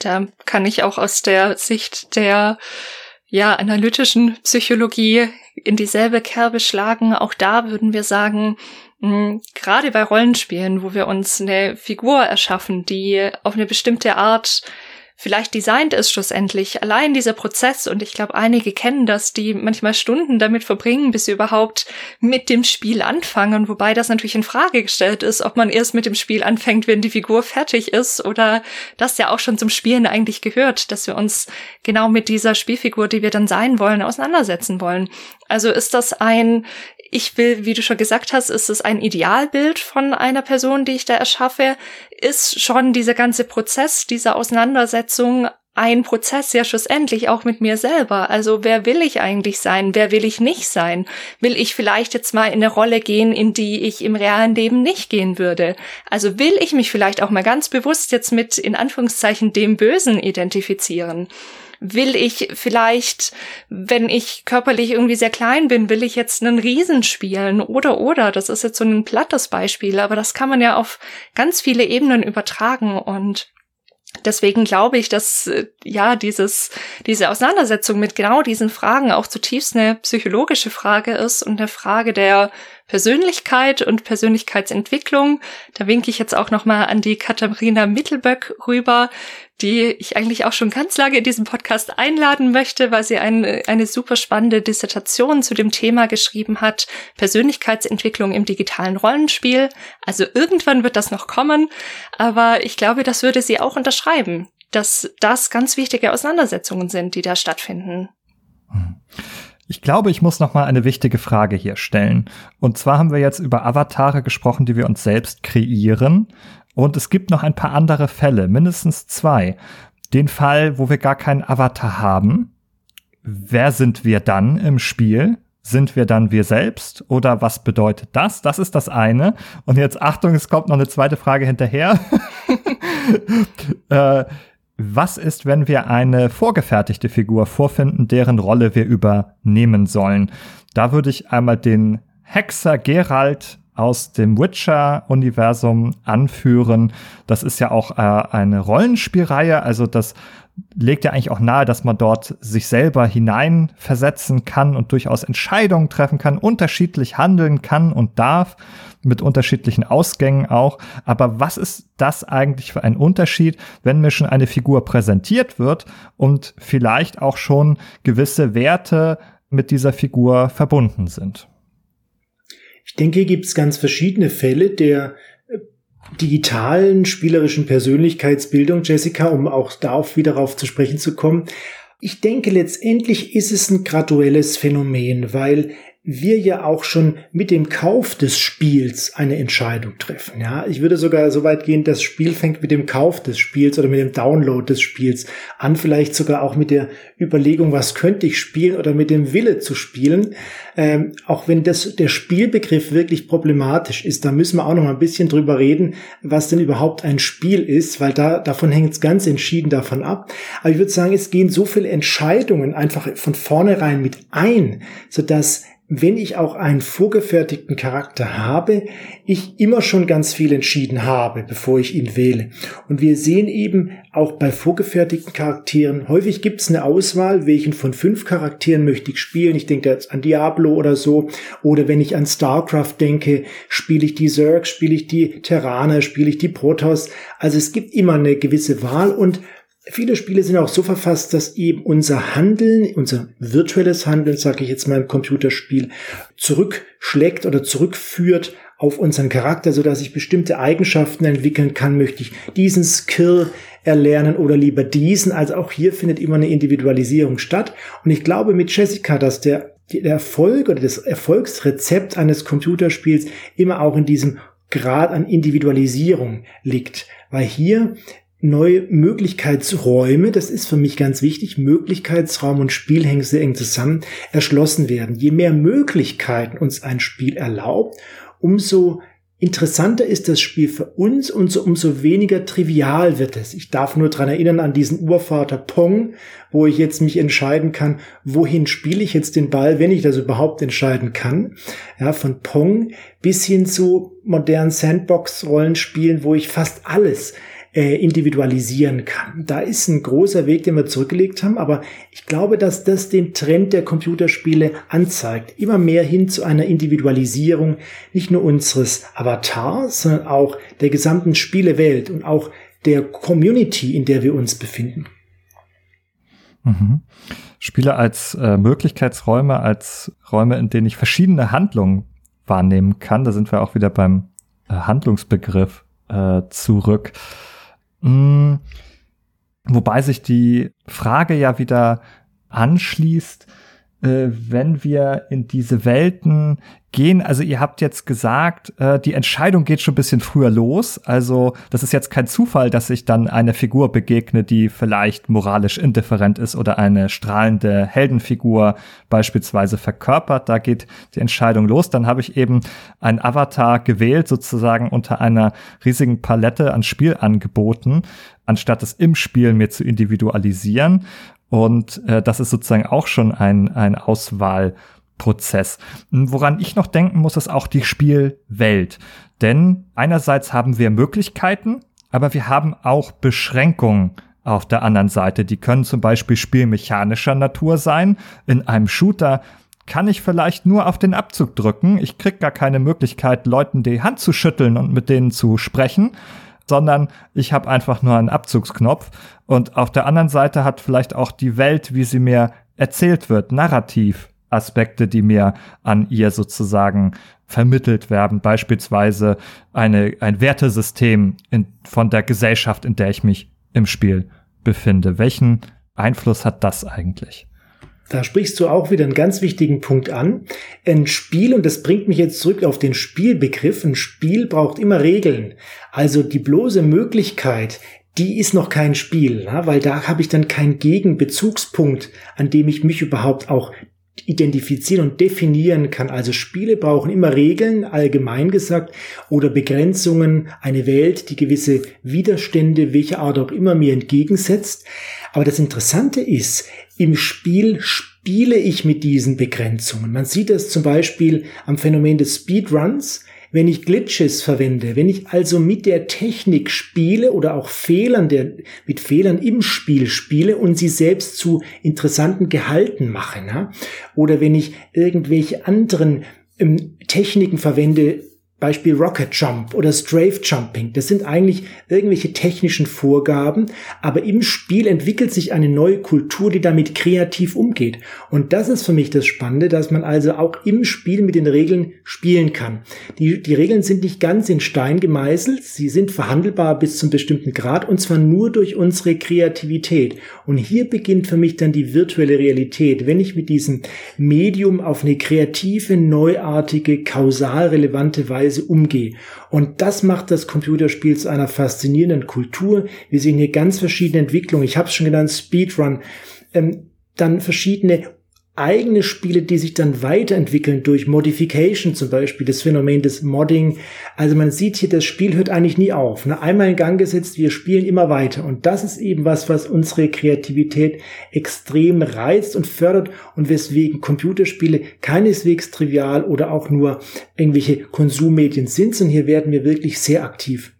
Da kann ich auch aus der Sicht der ja, analytischen Psychologie in dieselbe Kerbe schlagen. Auch da würden wir sagen, mh, gerade bei Rollenspielen, wo wir uns eine Figur erschaffen, die auf eine bestimmte Art vielleicht designt ist schlussendlich. Allein dieser Prozess, und ich glaube, einige kennen das, die manchmal Stunden damit verbringen, bis sie überhaupt mit dem Spiel anfangen, wobei das natürlich in Frage gestellt ist, ob man erst mit dem Spiel anfängt, wenn die Figur fertig ist, oder das ja auch schon zum Spielen eigentlich gehört, dass wir uns genau mit dieser Spielfigur, die wir dann sein wollen, auseinandersetzen wollen. Also ist das ein ich will, wie du schon gesagt hast, ist es ein Idealbild von einer Person, die ich da erschaffe, ist schon dieser ganze Prozess, diese Auseinandersetzung ein Prozess ja schlussendlich auch mit mir selber. Also wer will ich eigentlich sein? Wer will ich nicht sein? Will ich vielleicht jetzt mal in eine Rolle gehen, in die ich im realen Leben nicht gehen würde? Also will ich mich vielleicht auch mal ganz bewusst jetzt mit in Anführungszeichen dem Bösen identifizieren? Will ich vielleicht, wenn ich körperlich irgendwie sehr klein bin, will ich jetzt einen Riesen spielen oder oder. Das ist jetzt so ein plattes Beispiel, aber das kann man ja auf ganz viele Ebenen übertragen und Deswegen glaube ich, dass äh, ja dieses diese Auseinandersetzung mit genau diesen Fragen auch zutiefst eine psychologische Frage ist und eine Frage der Persönlichkeit und Persönlichkeitsentwicklung. Da winke ich jetzt auch noch mal an die Katharina Mittelböck rüber, die ich eigentlich auch schon ganz lange in diesem Podcast einladen möchte, weil sie eine, eine super spannende Dissertation zu dem Thema geschrieben hat, Persönlichkeitsentwicklung im digitalen Rollenspiel. Also irgendwann wird das noch kommen, aber ich glaube, das würde sie auch unterschreiben, dass das ganz wichtige Auseinandersetzungen sind, die da stattfinden. Ich glaube, ich muss noch mal eine wichtige Frage hier stellen. Und zwar haben wir jetzt über Avatare gesprochen, die wir uns selbst kreieren. Und es gibt noch ein paar andere Fälle, mindestens zwei. Den Fall, wo wir gar keinen Avatar haben. Wer sind wir dann im Spiel? Sind wir dann wir selbst oder was bedeutet das? Das ist das eine. Und jetzt Achtung, es kommt noch eine zweite Frage hinterher. äh, was ist, wenn wir eine vorgefertigte Figur vorfinden, deren Rolle wir übernehmen sollen? Da würde ich einmal den Hexer Geralt aus dem Witcher-Universum anführen. Das ist ja auch äh, eine Rollenspielreihe, also das legt ja eigentlich auch nahe, dass man dort sich selber hineinversetzen kann und durchaus Entscheidungen treffen kann, unterschiedlich handeln kann und darf, mit unterschiedlichen Ausgängen auch. Aber was ist das eigentlich für ein Unterschied, wenn mir schon eine Figur präsentiert wird und vielleicht auch schon gewisse Werte mit dieser Figur verbunden sind? Ich denke, hier gibt es ganz verschiedene Fälle der äh, digitalen spielerischen Persönlichkeitsbildung, Jessica, um auch darauf wieder darauf zu sprechen zu kommen. Ich denke, letztendlich ist es ein graduelles Phänomen, weil wir ja auch schon mit dem Kauf des Spiels eine Entscheidung treffen. Ja, ich würde sogar so weit gehen, das Spiel fängt mit dem Kauf des Spiels oder mit dem Download des Spiels an, vielleicht sogar auch mit der Überlegung, was könnte ich spielen oder mit dem Wille zu spielen. Ähm, auch wenn das, der Spielbegriff wirklich problematisch ist, da müssen wir auch noch mal ein bisschen drüber reden, was denn überhaupt ein Spiel ist, weil da, davon hängt es ganz entschieden davon ab. Aber ich würde sagen, es gehen so viele Entscheidungen einfach von vornherein mit ein, sodass wenn ich auch einen vorgefertigten Charakter habe, ich immer schon ganz viel entschieden habe, bevor ich ihn wähle. Und wir sehen eben auch bei vorgefertigten Charakteren, häufig gibt es eine Auswahl, welchen von fünf Charakteren möchte ich spielen. Ich denke jetzt an Diablo oder so. Oder wenn ich an StarCraft denke, spiele ich die Zerg, spiele ich die Terraner, spiele ich die Protoss. Also es gibt immer eine gewisse Wahl und Viele Spiele sind auch so verfasst, dass eben unser Handeln, unser virtuelles Handeln, sage ich jetzt mal im Computerspiel, zurückschlägt oder zurückführt auf unseren Charakter, so dass ich bestimmte Eigenschaften entwickeln kann. Möchte ich diesen Skill erlernen oder lieber diesen? Also auch hier findet immer eine Individualisierung statt. Und ich glaube mit Jessica, dass der, der Erfolg oder das Erfolgsrezept eines Computerspiels immer auch in diesem Grad an Individualisierung liegt. Weil hier neue Möglichkeitsräume, das ist für mich ganz wichtig, Möglichkeitsraum und Spiel hängen sehr eng zusammen, erschlossen werden. Je mehr Möglichkeiten uns ein Spiel erlaubt, umso interessanter ist das Spiel für uns und so, umso weniger trivial wird es. Ich darf nur dran erinnern an diesen Urvater Pong, wo ich jetzt mich entscheiden kann, wohin spiele ich jetzt den Ball, wenn ich das überhaupt entscheiden kann. Ja, von Pong bis hin zu modernen Sandbox-Rollenspielen, wo ich fast alles äh, individualisieren kann. Da ist ein großer Weg, den wir zurückgelegt haben, aber ich glaube, dass das den Trend der Computerspiele anzeigt. Immer mehr hin zu einer Individualisierung, nicht nur unseres Avatars, sondern auch der gesamten Spielewelt und auch der Community, in der wir uns befinden. Mhm. Spiele als äh, Möglichkeitsräume, als Räume, in denen ich verschiedene Handlungen wahrnehmen kann. Da sind wir auch wieder beim äh, Handlungsbegriff äh, zurück. Mm, wobei sich die Frage ja wieder anschließt, wenn wir in diese Welten gehen, also ihr habt jetzt gesagt, äh, die Entscheidung geht schon ein bisschen früher los. Also das ist jetzt kein Zufall, dass ich dann eine Figur begegne, die vielleicht moralisch indifferent ist oder eine strahlende Heldenfigur beispielsweise verkörpert. Da geht die Entscheidung los. Dann habe ich eben ein Avatar gewählt, sozusagen unter einer riesigen Palette an Spielangeboten, anstatt es im Spiel mir zu individualisieren. Und äh, das ist sozusagen auch schon ein, ein Auswahlprozess. Woran ich noch denken muss, ist auch die Spielwelt. Denn einerseits haben wir Möglichkeiten, aber wir haben auch Beschränkungen auf der anderen Seite. Die können zum Beispiel spielmechanischer Natur sein. In einem Shooter kann ich vielleicht nur auf den Abzug drücken. Ich krieg gar keine Möglichkeit, Leuten die Hand zu schütteln und mit denen zu sprechen sondern ich habe einfach nur einen Abzugsknopf. Und auf der anderen Seite hat vielleicht auch die Welt, wie sie mir erzählt wird, narrativ Aspekte, die mir an ihr sozusagen vermittelt werden, beispielsweise eine, ein Wertesystem in, von der Gesellschaft, in der ich mich im Spiel befinde. Welchen Einfluss hat das eigentlich? Da sprichst du auch wieder einen ganz wichtigen Punkt an. Ein Spiel, und das bringt mich jetzt zurück auf den Spielbegriff, ein Spiel braucht immer Regeln. Also die bloße Möglichkeit, die ist noch kein Spiel, weil da habe ich dann keinen Gegenbezugspunkt, an dem ich mich überhaupt auch identifizieren und definieren kann. Also Spiele brauchen immer Regeln, allgemein gesagt, oder Begrenzungen, eine Welt, die gewisse Widerstände, welche Art auch immer mir entgegensetzt. Aber das Interessante ist, im Spiel spiele ich mit diesen Begrenzungen. Man sieht das zum Beispiel am Phänomen des Speedruns. Wenn ich Glitches verwende, wenn ich also mit der Technik spiele oder auch Fehlern der, mit Fehlern im Spiel spiele und sie selbst zu interessanten Gehalten mache, ne? oder wenn ich irgendwelche anderen ähm, Techniken verwende, Beispiel Rocket Jump oder Strafe Jumping. Das sind eigentlich irgendwelche technischen Vorgaben, aber im Spiel entwickelt sich eine neue Kultur, die damit kreativ umgeht. Und das ist für mich das Spannende, dass man also auch im Spiel mit den Regeln spielen kann. Die, die Regeln sind nicht ganz in Stein gemeißelt, sie sind verhandelbar bis zum bestimmten Grad und zwar nur durch unsere Kreativität. Und hier beginnt für mich dann die virtuelle Realität. Wenn ich mit diesem Medium auf eine kreative, neuartige, kausal relevante Weise Weise umgehe. Und das macht das Computerspiel zu einer faszinierenden Kultur. Wir sehen hier ganz verschiedene Entwicklungen. Ich habe es schon genannt, Speedrun. Ähm, dann verschiedene eigene Spiele, die sich dann weiterentwickeln durch Modification zum Beispiel, das Phänomen des Modding. Also man sieht hier, das Spiel hört eigentlich nie auf. Ne? Einmal in Gang gesetzt, wir spielen immer weiter. Und das ist eben was, was unsere Kreativität extrem reizt und fördert und weswegen Computerspiele keineswegs trivial oder auch nur irgendwelche Konsummedien sind, sondern hier werden wir wirklich sehr aktiv.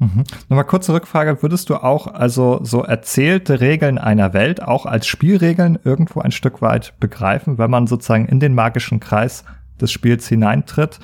Mhm. Nochmal kurze Rückfrage. Würdest du auch also so erzählte Regeln einer Welt auch als Spielregeln irgendwo ein Stück weit begreifen, wenn man sozusagen in den magischen Kreis des Spiels hineintritt?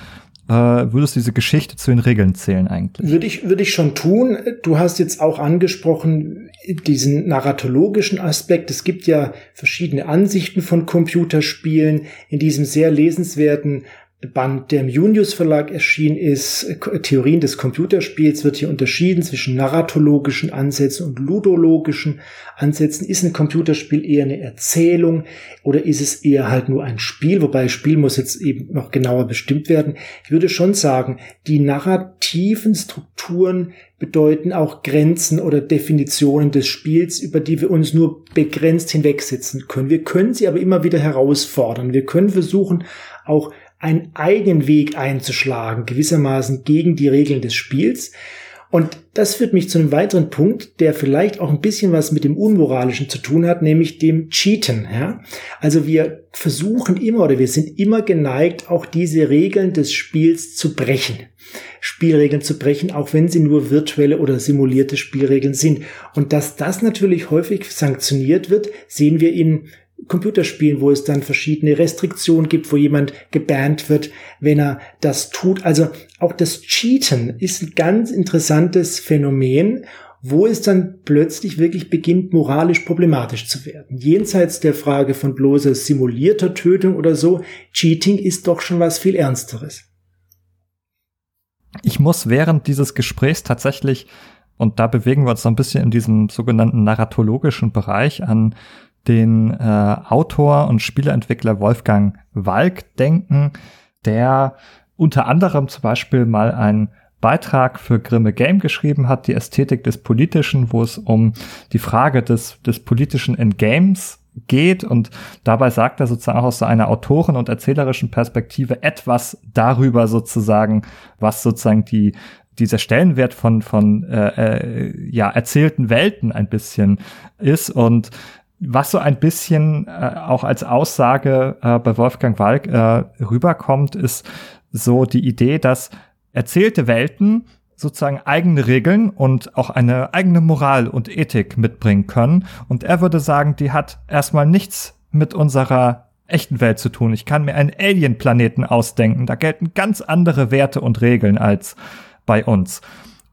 Äh, würdest du diese Geschichte zu den Regeln zählen eigentlich? Würde ich, würde ich schon tun. Du hast jetzt auch angesprochen diesen narratologischen Aspekt. Es gibt ja verschiedene Ansichten von Computerspielen. In diesem sehr lesenswerten Band, der im Junius Verlag erschienen ist, Theorien des Computerspiels, wird hier unterschieden zwischen narratologischen Ansätzen und ludologischen Ansätzen. Ist ein Computerspiel eher eine Erzählung oder ist es eher halt nur ein Spiel? Wobei Spiel muss jetzt eben noch genauer bestimmt werden. Ich würde schon sagen, die narrativen Strukturen bedeuten auch Grenzen oder Definitionen des Spiels, über die wir uns nur begrenzt hinwegsetzen können. Wir können sie aber immer wieder herausfordern. Wir können versuchen, auch einen eigenen Weg einzuschlagen, gewissermaßen gegen die Regeln des Spiels. Und das führt mich zu einem weiteren Punkt, der vielleicht auch ein bisschen was mit dem Unmoralischen zu tun hat, nämlich dem Cheaten. Ja? Also wir versuchen immer oder wir sind immer geneigt, auch diese Regeln des Spiels zu brechen. Spielregeln zu brechen, auch wenn sie nur virtuelle oder simulierte Spielregeln sind. Und dass das natürlich häufig sanktioniert wird, sehen wir in Computerspielen, wo es dann verschiedene Restriktionen gibt, wo jemand gebannt wird, wenn er das tut. Also auch das Cheaten ist ein ganz interessantes Phänomen, wo es dann plötzlich wirklich beginnt, moralisch problematisch zu werden. Jenseits der Frage von bloßer simulierter Tötung oder so, Cheating ist doch schon was viel Ernsteres. Ich muss während dieses Gesprächs tatsächlich, und da bewegen wir uns so ein bisschen in diesem sogenannten narratologischen Bereich an den äh, Autor und Spieleentwickler Wolfgang Walk denken, der unter anderem zum Beispiel mal einen Beitrag für Grimme Game geschrieben hat, die Ästhetik des Politischen, wo es um die Frage des, des Politischen in Games geht. Und dabei sagt er sozusagen auch aus so einer Autoren- und erzählerischen Perspektive etwas darüber sozusagen, was sozusagen die dieser Stellenwert von von äh, äh, ja erzählten Welten ein bisschen ist. Und was so ein bisschen äh, auch als Aussage äh, bei Wolfgang Walk äh, rüberkommt, ist so die Idee, dass erzählte Welten sozusagen eigene Regeln und auch eine eigene Moral und Ethik mitbringen können. Und er würde sagen, die hat erstmal nichts mit unserer echten Welt zu tun. Ich kann mir einen Alien-Planeten ausdenken. Da gelten ganz andere Werte und Regeln als bei uns.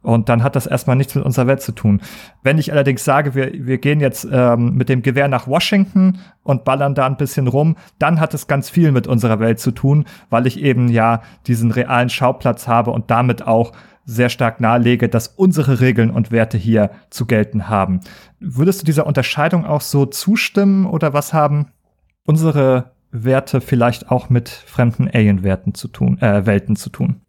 Und dann hat das erstmal nichts mit unserer Welt zu tun. Wenn ich allerdings sage, wir, wir gehen jetzt ähm, mit dem Gewehr nach Washington und ballern da ein bisschen rum, dann hat es ganz viel mit unserer Welt zu tun, weil ich eben ja diesen realen Schauplatz habe und damit auch sehr stark nahelege, dass unsere Regeln und Werte hier zu gelten haben. Würdest du dieser Unterscheidung auch so zustimmen oder was haben unsere Werte vielleicht auch mit fremden Alien-Werten zu tun, äh, Welten zu tun?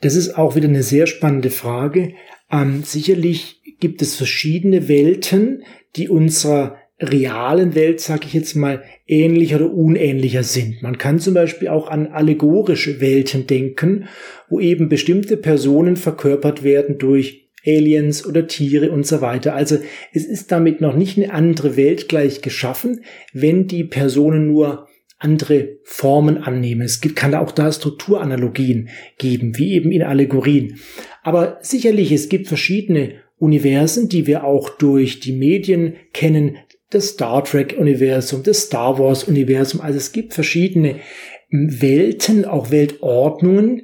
Das ist auch wieder eine sehr spannende Frage. Ähm, sicherlich gibt es verschiedene Welten, die unserer realen Welt, sage ich jetzt mal, ähnlicher oder unähnlicher sind. Man kann zum Beispiel auch an allegorische Welten denken, wo eben bestimmte Personen verkörpert werden durch Aliens oder Tiere und so weiter. Also es ist damit noch nicht eine andere Welt gleich geschaffen, wenn die Personen nur andere Formen annehmen. Es gibt, kann auch da Strukturanalogien geben, wie eben in Allegorien. Aber sicherlich, es gibt verschiedene Universen, die wir auch durch die Medien kennen. Das Star Trek-Universum, das Star Wars-Universum. Also es gibt verschiedene Welten, auch Weltordnungen,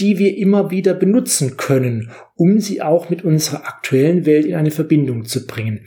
die wir immer wieder benutzen können, um sie auch mit unserer aktuellen Welt in eine Verbindung zu bringen.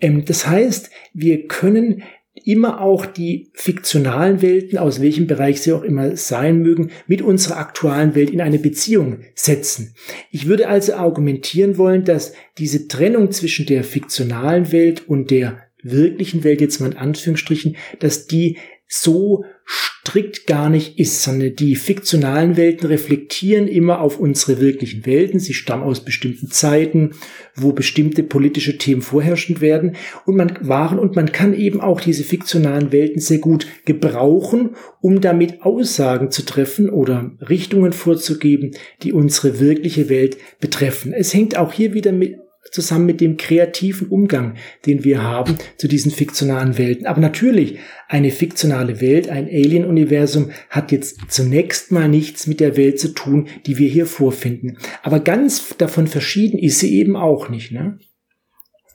Ähm, das heißt, wir können immer auch die fiktionalen Welten, aus welchem Bereich sie auch immer sein mögen, mit unserer aktuellen Welt in eine Beziehung setzen. Ich würde also argumentieren wollen, dass diese Trennung zwischen der fiktionalen Welt und der wirklichen Welt, jetzt mal in Anführungsstrichen, dass die so strikt gar nicht ist, sondern die fiktionalen Welten reflektieren immer auf unsere wirklichen Welten. Sie stammen aus bestimmten Zeiten, wo bestimmte politische Themen vorherrschend werden und man waren und man kann eben auch diese fiktionalen Welten sehr gut gebrauchen, um damit Aussagen zu treffen oder Richtungen vorzugeben, die unsere wirkliche Welt betreffen. Es hängt auch hier wieder mit zusammen mit dem kreativen Umgang, den wir haben zu diesen fiktionalen Welten. Aber natürlich, eine fiktionale Welt, ein Alien-Universum hat jetzt zunächst mal nichts mit der Welt zu tun, die wir hier vorfinden. Aber ganz davon verschieden ist sie eben auch nicht, ne?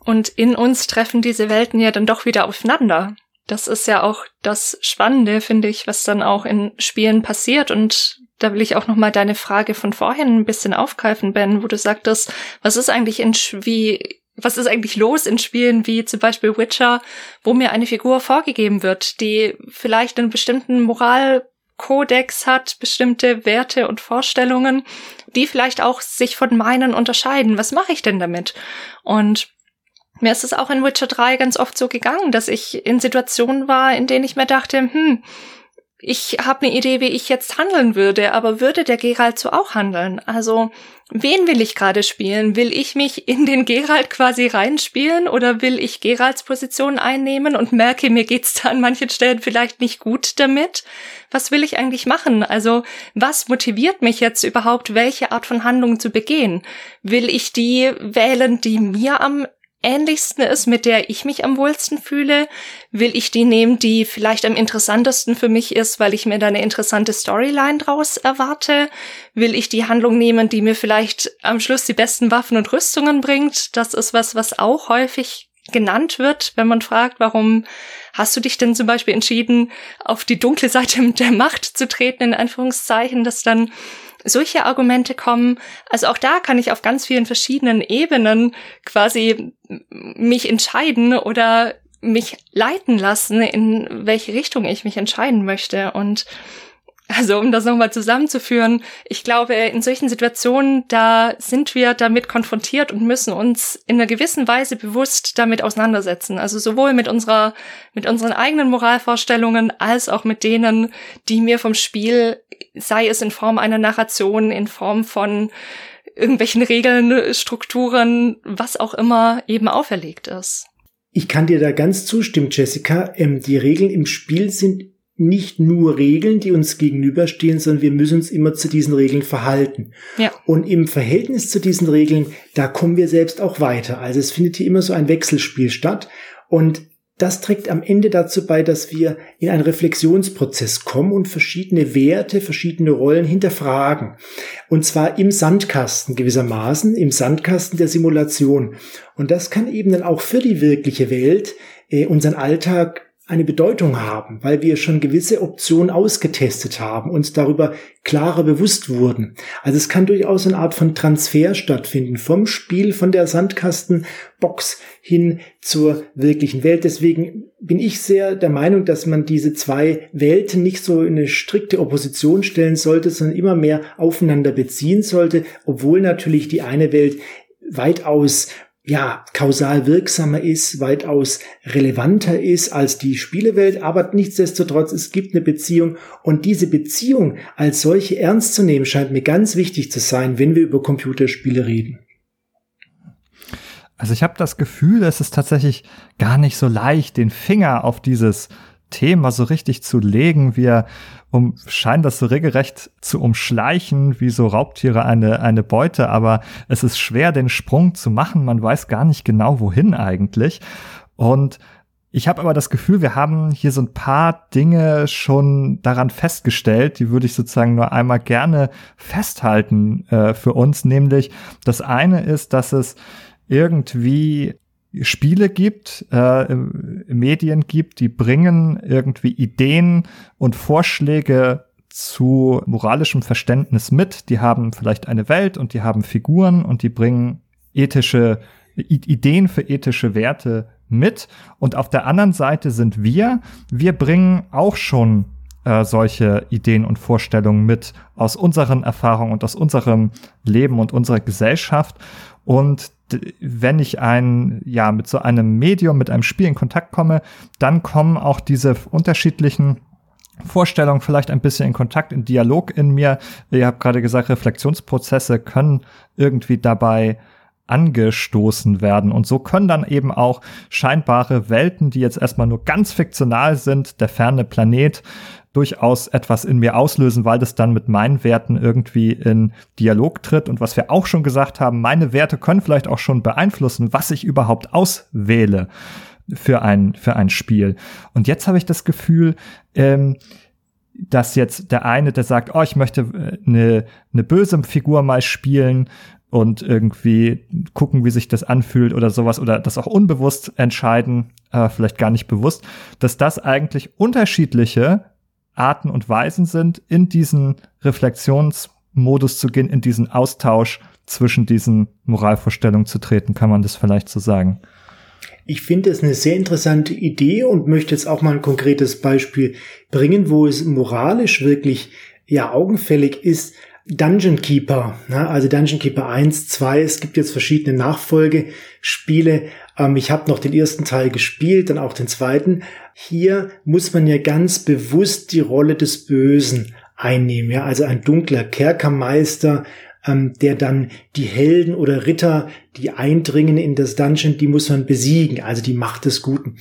Und in uns treffen diese Welten ja dann doch wieder aufeinander. Das ist ja auch das Spannende, finde ich, was dann auch in Spielen passiert und da will ich auch noch mal deine Frage von vorhin ein bisschen aufgreifen, Ben, wo du sagtest, was ist eigentlich in wie was ist eigentlich los in Spielen wie zum Beispiel Witcher, wo mir eine Figur vorgegeben wird, die vielleicht einen bestimmten Moral Kodex hat, bestimmte Werte und Vorstellungen, die vielleicht auch sich von meinen unterscheiden. Was mache ich denn damit? Und mir ist es auch in Witcher 3 ganz oft so gegangen, dass ich in Situationen war, in denen ich mir dachte, hm, ich habe eine Idee, wie ich jetzt handeln würde, aber würde der Geralt so auch handeln? Also, wen will ich gerade spielen? Will ich mich in den Geralt quasi reinspielen oder will ich Geralts Position einnehmen und merke, mir geht's da an manchen Stellen vielleicht nicht gut damit? Was will ich eigentlich machen? Also, was motiviert mich jetzt überhaupt, welche Art von Handlung zu begehen? Will ich die wählen, die mir am ähnlichsten ist, mit der ich mich am wohlsten fühle? Will ich die nehmen, die vielleicht am interessantesten für mich ist, weil ich mir da eine interessante Storyline draus erwarte? Will ich die Handlung nehmen, die mir vielleicht am Schluss die besten Waffen und Rüstungen bringt? Das ist was, was auch häufig genannt wird, wenn man fragt, warum hast du dich denn zum Beispiel entschieden, auf die dunkle Seite der Macht zu treten, in Anführungszeichen, dass dann solche Argumente kommen. Also auch da kann ich auf ganz vielen verschiedenen Ebenen quasi mich entscheiden oder mich leiten lassen, in welche Richtung ich mich entscheiden möchte. Und also um das nochmal zusammenzuführen, ich glaube, in solchen Situationen, da sind wir damit konfrontiert und müssen uns in einer gewissen Weise bewusst damit auseinandersetzen. Also sowohl mit unserer, mit unseren eigenen Moralvorstellungen als auch mit denen, die mir vom Spiel, sei es in Form einer Narration, in Form von irgendwelchen Regeln, Strukturen, was auch immer eben auferlegt ist. Ich kann dir da ganz zustimmen, Jessica. Ähm, die Regeln im Spiel sind nicht nur Regeln, die uns gegenüberstehen, sondern wir müssen uns immer zu diesen Regeln verhalten. Ja. Und im Verhältnis zu diesen Regeln, da kommen wir selbst auch weiter. Also es findet hier immer so ein Wechselspiel statt. Und das trägt am Ende dazu bei, dass wir in einen Reflexionsprozess kommen und verschiedene Werte, verschiedene Rollen hinterfragen. Und zwar im Sandkasten gewissermaßen, im Sandkasten der Simulation. Und das kann eben dann auch für die wirkliche Welt äh, unseren Alltag eine Bedeutung haben, weil wir schon gewisse Optionen ausgetestet haben, uns darüber klarer bewusst wurden. Also es kann durchaus eine Art von Transfer stattfinden vom Spiel, von der Sandkastenbox hin zur wirklichen Welt. Deswegen bin ich sehr der Meinung, dass man diese zwei Welten nicht so in eine strikte Opposition stellen sollte, sondern immer mehr aufeinander beziehen sollte, obwohl natürlich die eine Welt weitaus ja, kausal wirksamer ist, weitaus relevanter ist als die Spielewelt, aber nichtsdestotrotz, es gibt eine Beziehung und diese Beziehung als solche ernst zu nehmen, scheint mir ganz wichtig zu sein, wenn wir über Computerspiele reden. Also ich habe das Gefühl, es ist tatsächlich gar nicht so leicht, den Finger auf dieses Thema so richtig zu legen. Wir um, scheinen das so regelrecht zu umschleichen, wie so Raubtiere eine, eine Beute, aber es ist schwer, den Sprung zu machen. Man weiß gar nicht genau, wohin eigentlich. Und ich habe aber das Gefühl, wir haben hier so ein paar Dinge schon daran festgestellt, die würde ich sozusagen nur einmal gerne festhalten äh, für uns. Nämlich das eine ist, dass es irgendwie Spiele gibt, äh, Medien gibt, die bringen irgendwie Ideen und Vorschläge zu moralischem Verständnis mit. Die haben vielleicht eine Welt und die haben Figuren und die bringen ethische I Ideen für ethische Werte mit. Und auf der anderen Seite sind wir. Wir bringen auch schon äh, solche Ideen und Vorstellungen mit aus unseren Erfahrungen und aus unserem Leben und unserer Gesellschaft. Und wenn ich ein, ja, mit so einem Medium, mit einem Spiel in Kontakt komme, dann kommen auch diese unterschiedlichen Vorstellungen vielleicht ein bisschen in Kontakt, in Dialog in mir. Ihr habt gerade gesagt, Reflexionsprozesse können irgendwie dabei angestoßen werden. Und so können dann eben auch scheinbare Welten, die jetzt erstmal nur ganz fiktional sind, der ferne Planet, durchaus etwas in mir auslösen, weil das dann mit meinen Werten irgendwie in Dialog tritt. Und was wir auch schon gesagt haben, meine Werte können vielleicht auch schon beeinflussen, was ich überhaupt auswähle für ein, für ein Spiel. Und jetzt habe ich das Gefühl, ähm, dass jetzt der eine, der sagt, oh, ich möchte äh, eine, eine böse Figur mal spielen und irgendwie gucken, wie sich das anfühlt oder sowas oder das auch unbewusst entscheiden, äh, vielleicht gar nicht bewusst, dass das eigentlich unterschiedliche Arten und Weisen sind, in diesen Reflexionsmodus zu gehen, in diesen Austausch zwischen diesen Moralvorstellungen zu treten, kann man das vielleicht so sagen. Ich finde es eine sehr interessante Idee und möchte jetzt auch mal ein konkretes Beispiel bringen, wo es moralisch wirklich ja augenfällig ist. Dungeon Keeper, ne? also Dungeon Keeper 1, 2, es gibt jetzt verschiedene Nachfolgespiele. Ähm, ich habe noch den ersten Teil gespielt, dann auch den zweiten. Hier muss man ja ganz bewusst die Rolle des Bösen einnehmen, ja, also ein dunkler Kerkermeister, ähm, der dann die Helden oder Ritter, die eindringen in das Dungeon, die muss man besiegen, also die Macht des Guten.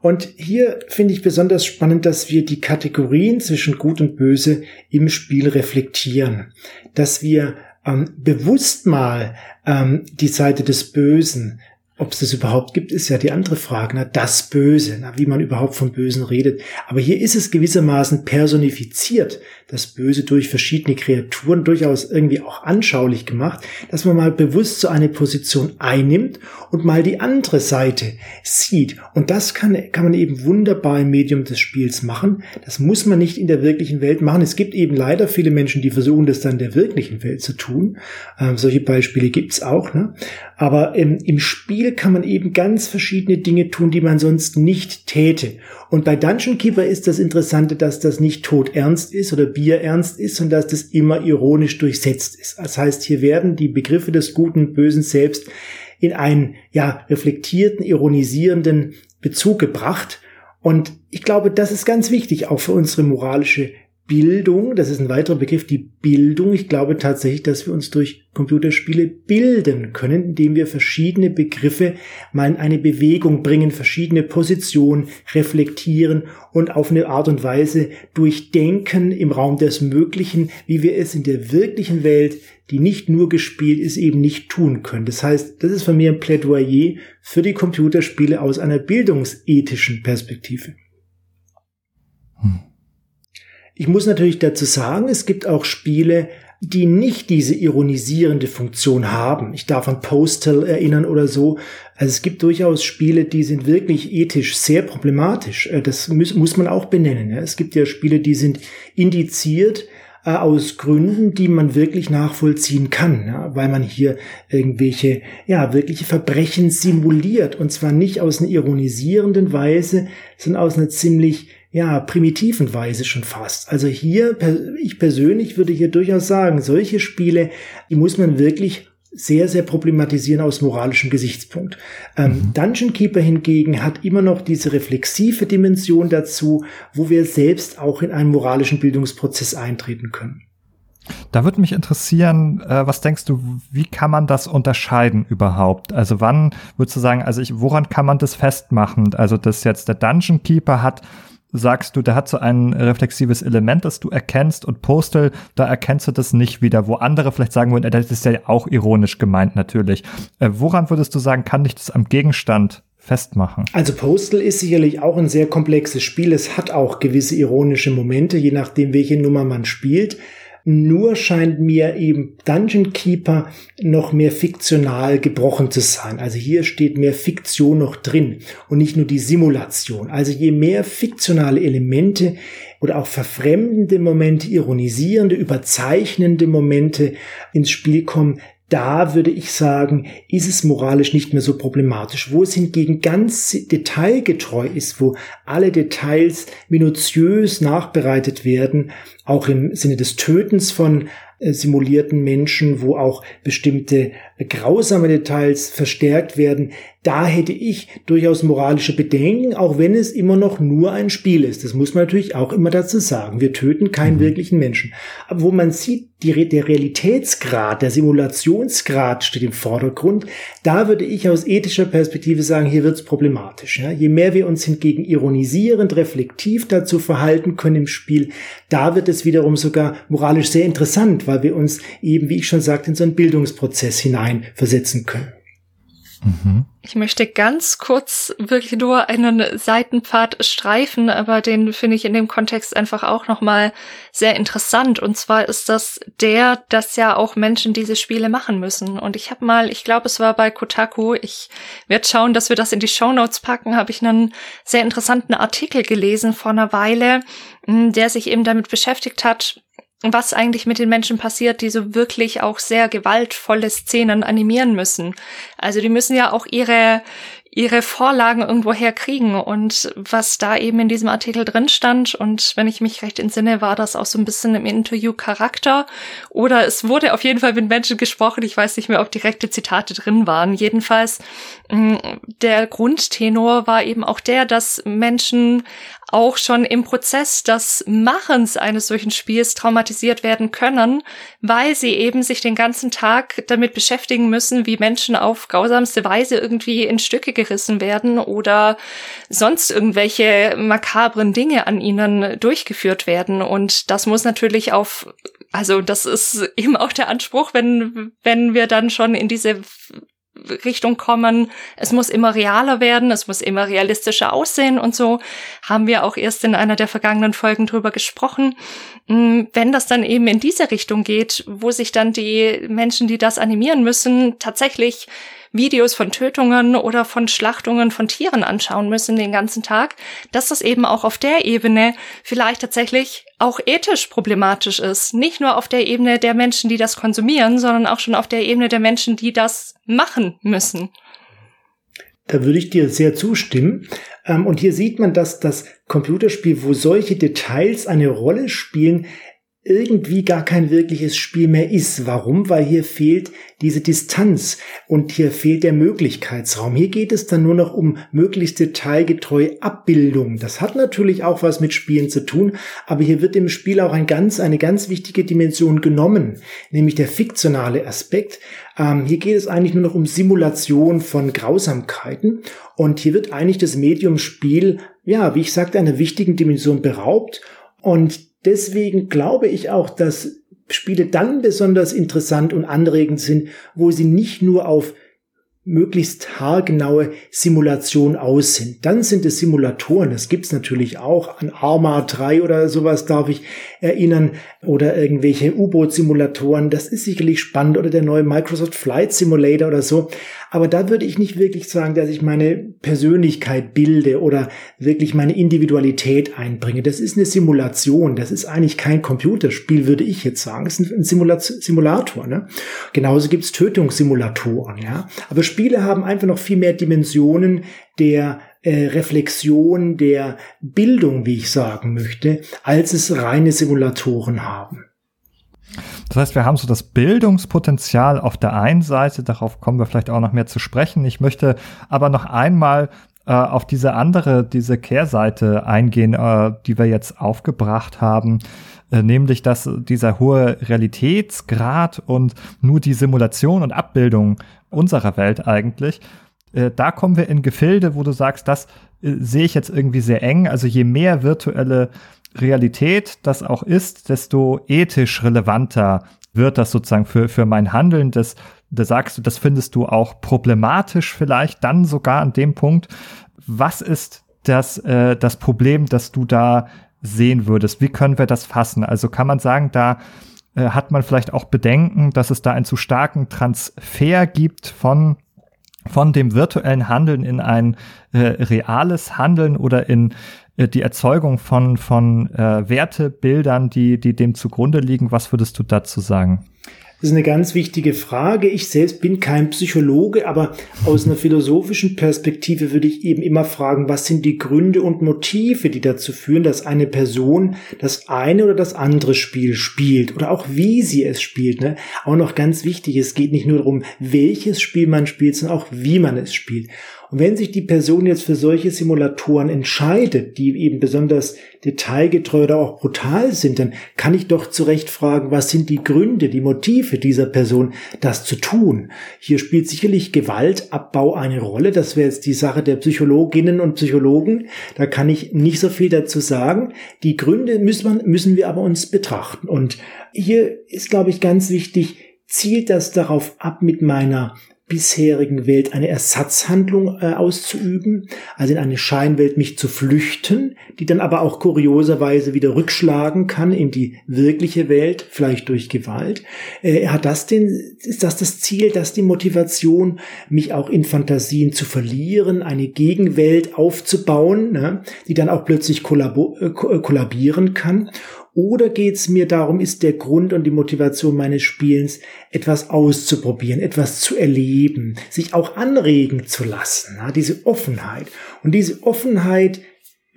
Und hier finde ich besonders spannend, dass wir die Kategorien zwischen Gut und Böse im Spiel reflektieren, dass wir ähm, bewusst mal ähm, die Seite des Bösen ob es das überhaupt gibt, ist ja die andere Frage. Na, das Böse, na, wie man überhaupt vom Bösen redet. Aber hier ist es gewissermaßen personifiziert, das Böse durch verschiedene Kreaturen durchaus irgendwie auch anschaulich gemacht, dass man mal bewusst so eine Position einnimmt und mal die andere Seite sieht. Und das kann, kann man eben wunderbar im Medium des Spiels machen. Das muss man nicht in der wirklichen Welt machen. Es gibt eben leider viele Menschen, die versuchen, das dann in der wirklichen Welt zu tun. Ähm, solche Beispiele gibt's auch. Ne? Aber ähm, im Spiel kann man eben ganz verschiedene Dinge tun, die man sonst nicht täte. Und bei Dungeon Keeper ist das Interessante, dass das nicht todernst ist oder bierernst ist, sondern dass das immer ironisch durchsetzt ist. Das heißt, hier werden die Begriffe des Guten und Bösen selbst in einen, ja, reflektierten, ironisierenden Bezug gebracht. Und ich glaube, das ist ganz wichtig, auch für unsere moralische Bildung, das ist ein weiterer Begriff, die Bildung. Ich glaube tatsächlich, dass wir uns durch Computerspiele bilden können, indem wir verschiedene Begriffe mal in eine Bewegung bringen, verschiedene Positionen reflektieren und auf eine Art und Weise durchdenken im Raum des Möglichen, wie wir es in der wirklichen Welt, die nicht nur gespielt ist, eben nicht tun können. Das heißt, das ist von mir ein Plädoyer für die Computerspiele aus einer bildungsethischen Perspektive. Hm. Ich muss natürlich dazu sagen, es gibt auch Spiele, die nicht diese ironisierende Funktion haben. Ich darf an Postal erinnern oder so. Also es gibt durchaus Spiele, die sind wirklich ethisch sehr problematisch. Äh, das muss, muss man auch benennen. Es gibt ja Spiele, die sind indiziert äh, aus Gründen, die man wirklich nachvollziehen kann, weil man hier irgendwelche, ja, wirkliche Verbrechen simuliert. Und zwar nicht aus einer ironisierenden Weise, sondern aus einer ziemlich ja, primitiven Weise schon fast. Also hier, ich persönlich würde hier durchaus sagen, solche Spiele, die muss man wirklich sehr, sehr problematisieren aus moralischem Gesichtspunkt. Ähm, mhm. Dungeon Keeper hingegen hat immer noch diese reflexive Dimension dazu, wo wir selbst auch in einen moralischen Bildungsprozess eintreten können. Da würde mich interessieren, äh, was denkst du, wie kann man das unterscheiden überhaupt? Also wann würdest du sagen, also ich, woran kann man das festmachen? Also dass jetzt der Dungeon Keeper hat sagst du, der hat so ein reflexives Element, das du erkennst und Postal, da erkennst du das nicht wieder, wo andere vielleicht sagen würden, das ist ja auch ironisch gemeint natürlich. Äh, woran würdest du sagen, kann dich das am Gegenstand festmachen? Also Postal ist sicherlich auch ein sehr komplexes Spiel. Es hat auch gewisse ironische Momente, je nachdem, welche Nummer man spielt. Nur scheint mir eben Dungeon Keeper noch mehr fiktional gebrochen zu sein. Also hier steht mehr Fiktion noch drin und nicht nur die Simulation. Also je mehr fiktionale Elemente oder auch verfremdende Momente, ironisierende, überzeichnende Momente ins Spiel kommen, da würde ich sagen, ist es moralisch nicht mehr so problematisch. Wo es hingegen ganz detailgetreu ist, wo alle Details minutiös nachbereitet werden, auch im Sinne des Tötens von äh, simulierten Menschen, wo auch bestimmte grausame Details verstärkt werden, da hätte ich durchaus moralische Bedenken, auch wenn es immer noch nur ein Spiel ist. Das muss man natürlich auch immer dazu sagen. Wir töten keinen mhm. wirklichen Menschen. Aber wo man sieht, die, der Realitätsgrad, der Simulationsgrad steht im Vordergrund, da würde ich aus ethischer Perspektive sagen, hier wird es problematisch. Ja? Je mehr wir uns hingegen ironisierend, reflektiv dazu verhalten können im Spiel, da wird es wiederum sogar moralisch sehr interessant, weil wir uns eben, wie ich schon sagte, in so einen Bildungsprozess hineinversetzen können. Mhm. Ich möchte ganz kurz wirklich nur einen Seitenpfad streifen, aber den finde ich in dem Kontext einfach auch nochmal sehr interessant. Und zwar ist das der, dass ja auch Menschen diese Spiele machen müssen. Und ich habe mal, ich glaube, es war bei Kotaku, ich werde schauen, dass wir das in die Show Notes packen, habe ich einen sehr interessanten Artikel gelesen vor einer Weile, der sich eben damit beschäftigt hat, was eigentlich mit den Menschen passiert, die so wirklich auch sehr gewaltvolle Szenen animieren müssen. Also die müssen ja auch ihre, ihre Vorlagen irgendwo herkriegen. Und was da eben in diesem Artikel drin stand, und wenn ich mich recht entsinne, war das auch so ein bisschen im Interview Charakter. Oder es wurde auf jeden Fall mit Menschen gesprochen. Ich weiß nicht mehr, ob direkte Zitate drin waren. Jedenfalls, mm, der Grundtenor war eben auch der, dass Menschen auch schon im Prozess des Machens eines solchen Spiels traumatisiert werden können, weil sie eben sich den ganzen Tag damit beschäftigen müssen, wie Menschen auf grausamste Weise irgendwie in Stücke gerissen werden oder sonst irgendwelche makabren Dinge an ihnen durchgeführt werden. Und das muss natürlich auf, also das ist eben auch der Anspruch, wenn, wenn wir dann schon in diese Richtung kommen. Es muss immer realer werden, es muss immer realistischer aussehen und so haben wir auch erst in einer der vergangenen Folgen drüber gesprochen. Mm, wenn das dann eben in diese Richtung geht, wo sich dann die Menschen, die das animieren müssen, tatsächlich Videos von Tötungen oder von Schlachtungen von Tieren anschauen müssen den ganzen Tag, dass das eben auch auf der Ebene vielleicht tatsächlich auch ethisch problematisch ist. Nicht nur auf der Ebene der Menschen, die das konsumieren, sondern auch schon auf der Ebene der Menschen, die das machen müssen. Da würde ich dir sehr zustimmen. Ähm, und hier sieht man, dass das Computerspiel, wo solche Details eine Rolle spielen, irgendwie gar kein wirkliches Spiel mehr ist. Warum? Weil hier fehlt diese Distanz und hier fehlt der Möglichkeitsraum. Hier geht es dann nur noch um möglichst detailgetreue Abbildung. Das hat natürlich auch was mit Spielen zu tun, aber hier wird im Spiel auch ein ganz, eine ganz wichtige Dimension genommen, nämlich der fiktionale Aspekt. Ähm, hier geht es eigentlich nur noch um Simulation von Grausamkeiten und hier wird eigentlich das Medium Spiel, ja, wie ich sagte, einer wichtigen Dimension beraubt und deswegen glaube ich auch, dass Spiele dann besonders interessant und anregend sind, wo sie nicht nur auf möglichst haargenaue Simulation aus sind. Dann sind es Simulatoren, das gibt's natürlich auch. An Arma 3 oder sowas darf ich erinnern oder irgendwelche U-Boot-Simulatoren. Das ist sicherlich spannend oder der neue Microsoft Flight Simulator oder so. Aber da würde ich nicht wirklich sagen, dass ich meine Persönlichkeit bilde oder wirklich meine Individualität einbringe. Das ist eine Simulation. Das ist eigentlich kein Computerspiel, würde ich jetzt sagen. Es ist ein Simulator. Ne? Genauso gibt's Tötungssimulatoren. Ja? Aber Spiele haben einfach noch viel mehr Dimensionen der äh, Reflexion, der Bildung, wie ich sagen möchte, als es reine Simulatoren haben. Das heißt, wir haben so das Bildungspotenzial auf der einen Seite, darauf kommen wir vielleicht auch noch mehr zu sprechen. Ich möchte aber noch einmal äh, auf diese andere, diese Kehrseite eingehen, äh, die wir jetzt aufgebracht haben, äh, nämlich dass dieser hohe Realitätsgrad und nur die Simulation und Abbildung unserer Welt eigentlich, äh, da kommen wir in Gefilde, wo du sagst, das äh, sehe ich jetzt irgendwie sehr eng. Also je mehr virtuelle Realität das auch ist, desto ethisch relevanter wird das sozusagen für, für mein Handeln. Das, da sagst du, das findest du auch problematisch vielleicht dann sogar an dem Punkt. Was ist das, äh, das Problem, das du da sehen würdest? Wie können wir das fassen? Also kann man sagen, da äh, hat man vielleicht auch Bedenken, dass es da einen zu starken Transfer gibt von von dem virtuellen Handeln in ein äh, reales Handeln oder in äh, die Erzeugung von, von äh, Wertebildern, die, die dem zugrunde liegen. Was würdest du dazu sagen? Das ist eine ganz wichtige Frage. Ich selbst bin kein Psychologe, aber aus einer philosophischen Perspektive würde ich eben immer fragen, was sind die Gründe und Motive, die dazu führen, dass eine Person das eine oder das andere Spiel spielt oder auch wie sie es spielt. Ne? Auch noch ganz wichtig, es geht nicht nur darum, welches Spiel man spielt, sondern auch wie man es spielt. Und wenn sich die Person jetzt für solche Simulatoren entscheidet, die eben besonders detailgetreu oder auch brutal sind, dann kann ich doch zu Recht fragen, was sind die Gründe, die Motive dieser Person, das zu tun? Hier spielt sicherlich Gewaltabbau eine Rolle. Das wäre jetzt die Sache der Psychologinnen und Psychologen. Da kann ich nicht so viel dazu sagen. Die Gründe müssen, man, müssen wir aber uns betrachten. Und hier ist, glaube ich, ganz wichtig, zielt das darauf ab, mit meiner bisherigen Welt eine Ersatzhandlung äh, auszuüben, also in eine Scheinwelt mich zu flüchten, die dann aber auch kurioserweise wieder rückschlagen kann in die wirkliche Welt, vielleicht durch Gewalt. Äh, hat das den, ist das das Ziel, das die Motivation, mich auch in Fantasien zu verlieren, eine Gegenwelt aufzubauen, ne, die dann auch plötzlich kollabo, äh, kollabieren kann? Oder geht es mir darum, ist der Grund und die Motivation meines Spielens, etwas auszuprobieren, etwas zu erleben, sich auch anregen zu lassen, diese Offenheit. Und diese Offenheit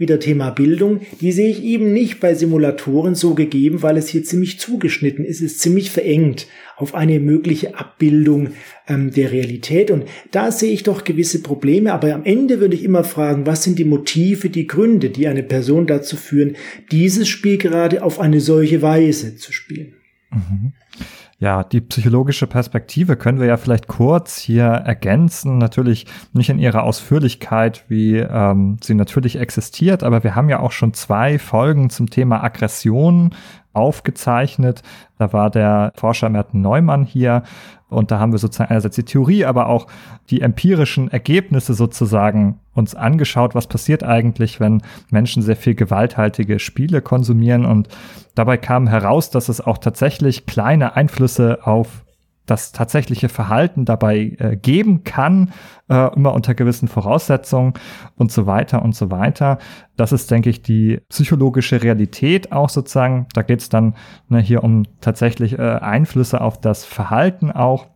wieder Thema Bildung, die sehe ich eben nicht bei Simulatoren so gegeben, weil es hier ziemlich zugeschnitten ist, ist ziemlich verengt auf eine mögliche Abbildung ähm, der Realität. Und da sehe ich doch gewisse Probleme, aber am Ende würde ich immer fragen, was sind die Motive, die Gründe, die eine Person dazu führen, dieses Spiel gerade auf eine solche Weise zu spielen. Mhm. Ja, die psychologische Perspektive können wir ja vielleicht kurz hier ergänzen. Natürlich nicht in ihrer Ausführlichkeit, wie ähm, sie natürlich existiert, aber wir haben ja auch schon zwei Folgen zum Thema Aggression aufgezeichnet. Da war der Forscher Merten Neumann hier und da haben wir sozusagen einerseits die Theorie, aber auch die empirischen Ergebnisse sozusagen uns angeschaut, was passiert eigentlich, wenn Menschen sehr viel gewalthaltige Spiele konsumieren. Und dabei kam heraus, dass es auch tatsächlich kleine Einflüsse auf das tatsächliche Verhalten dabei äh, geben kann, äh, immer unter gewissen Voraussetzungen und so weiter und so weiter. Das ist, denke ich, die psychologische Realität auch sozusagen. Da geht es dann ne, hier um tatsächlich äh, Einflüsse auf das Verhalten auch.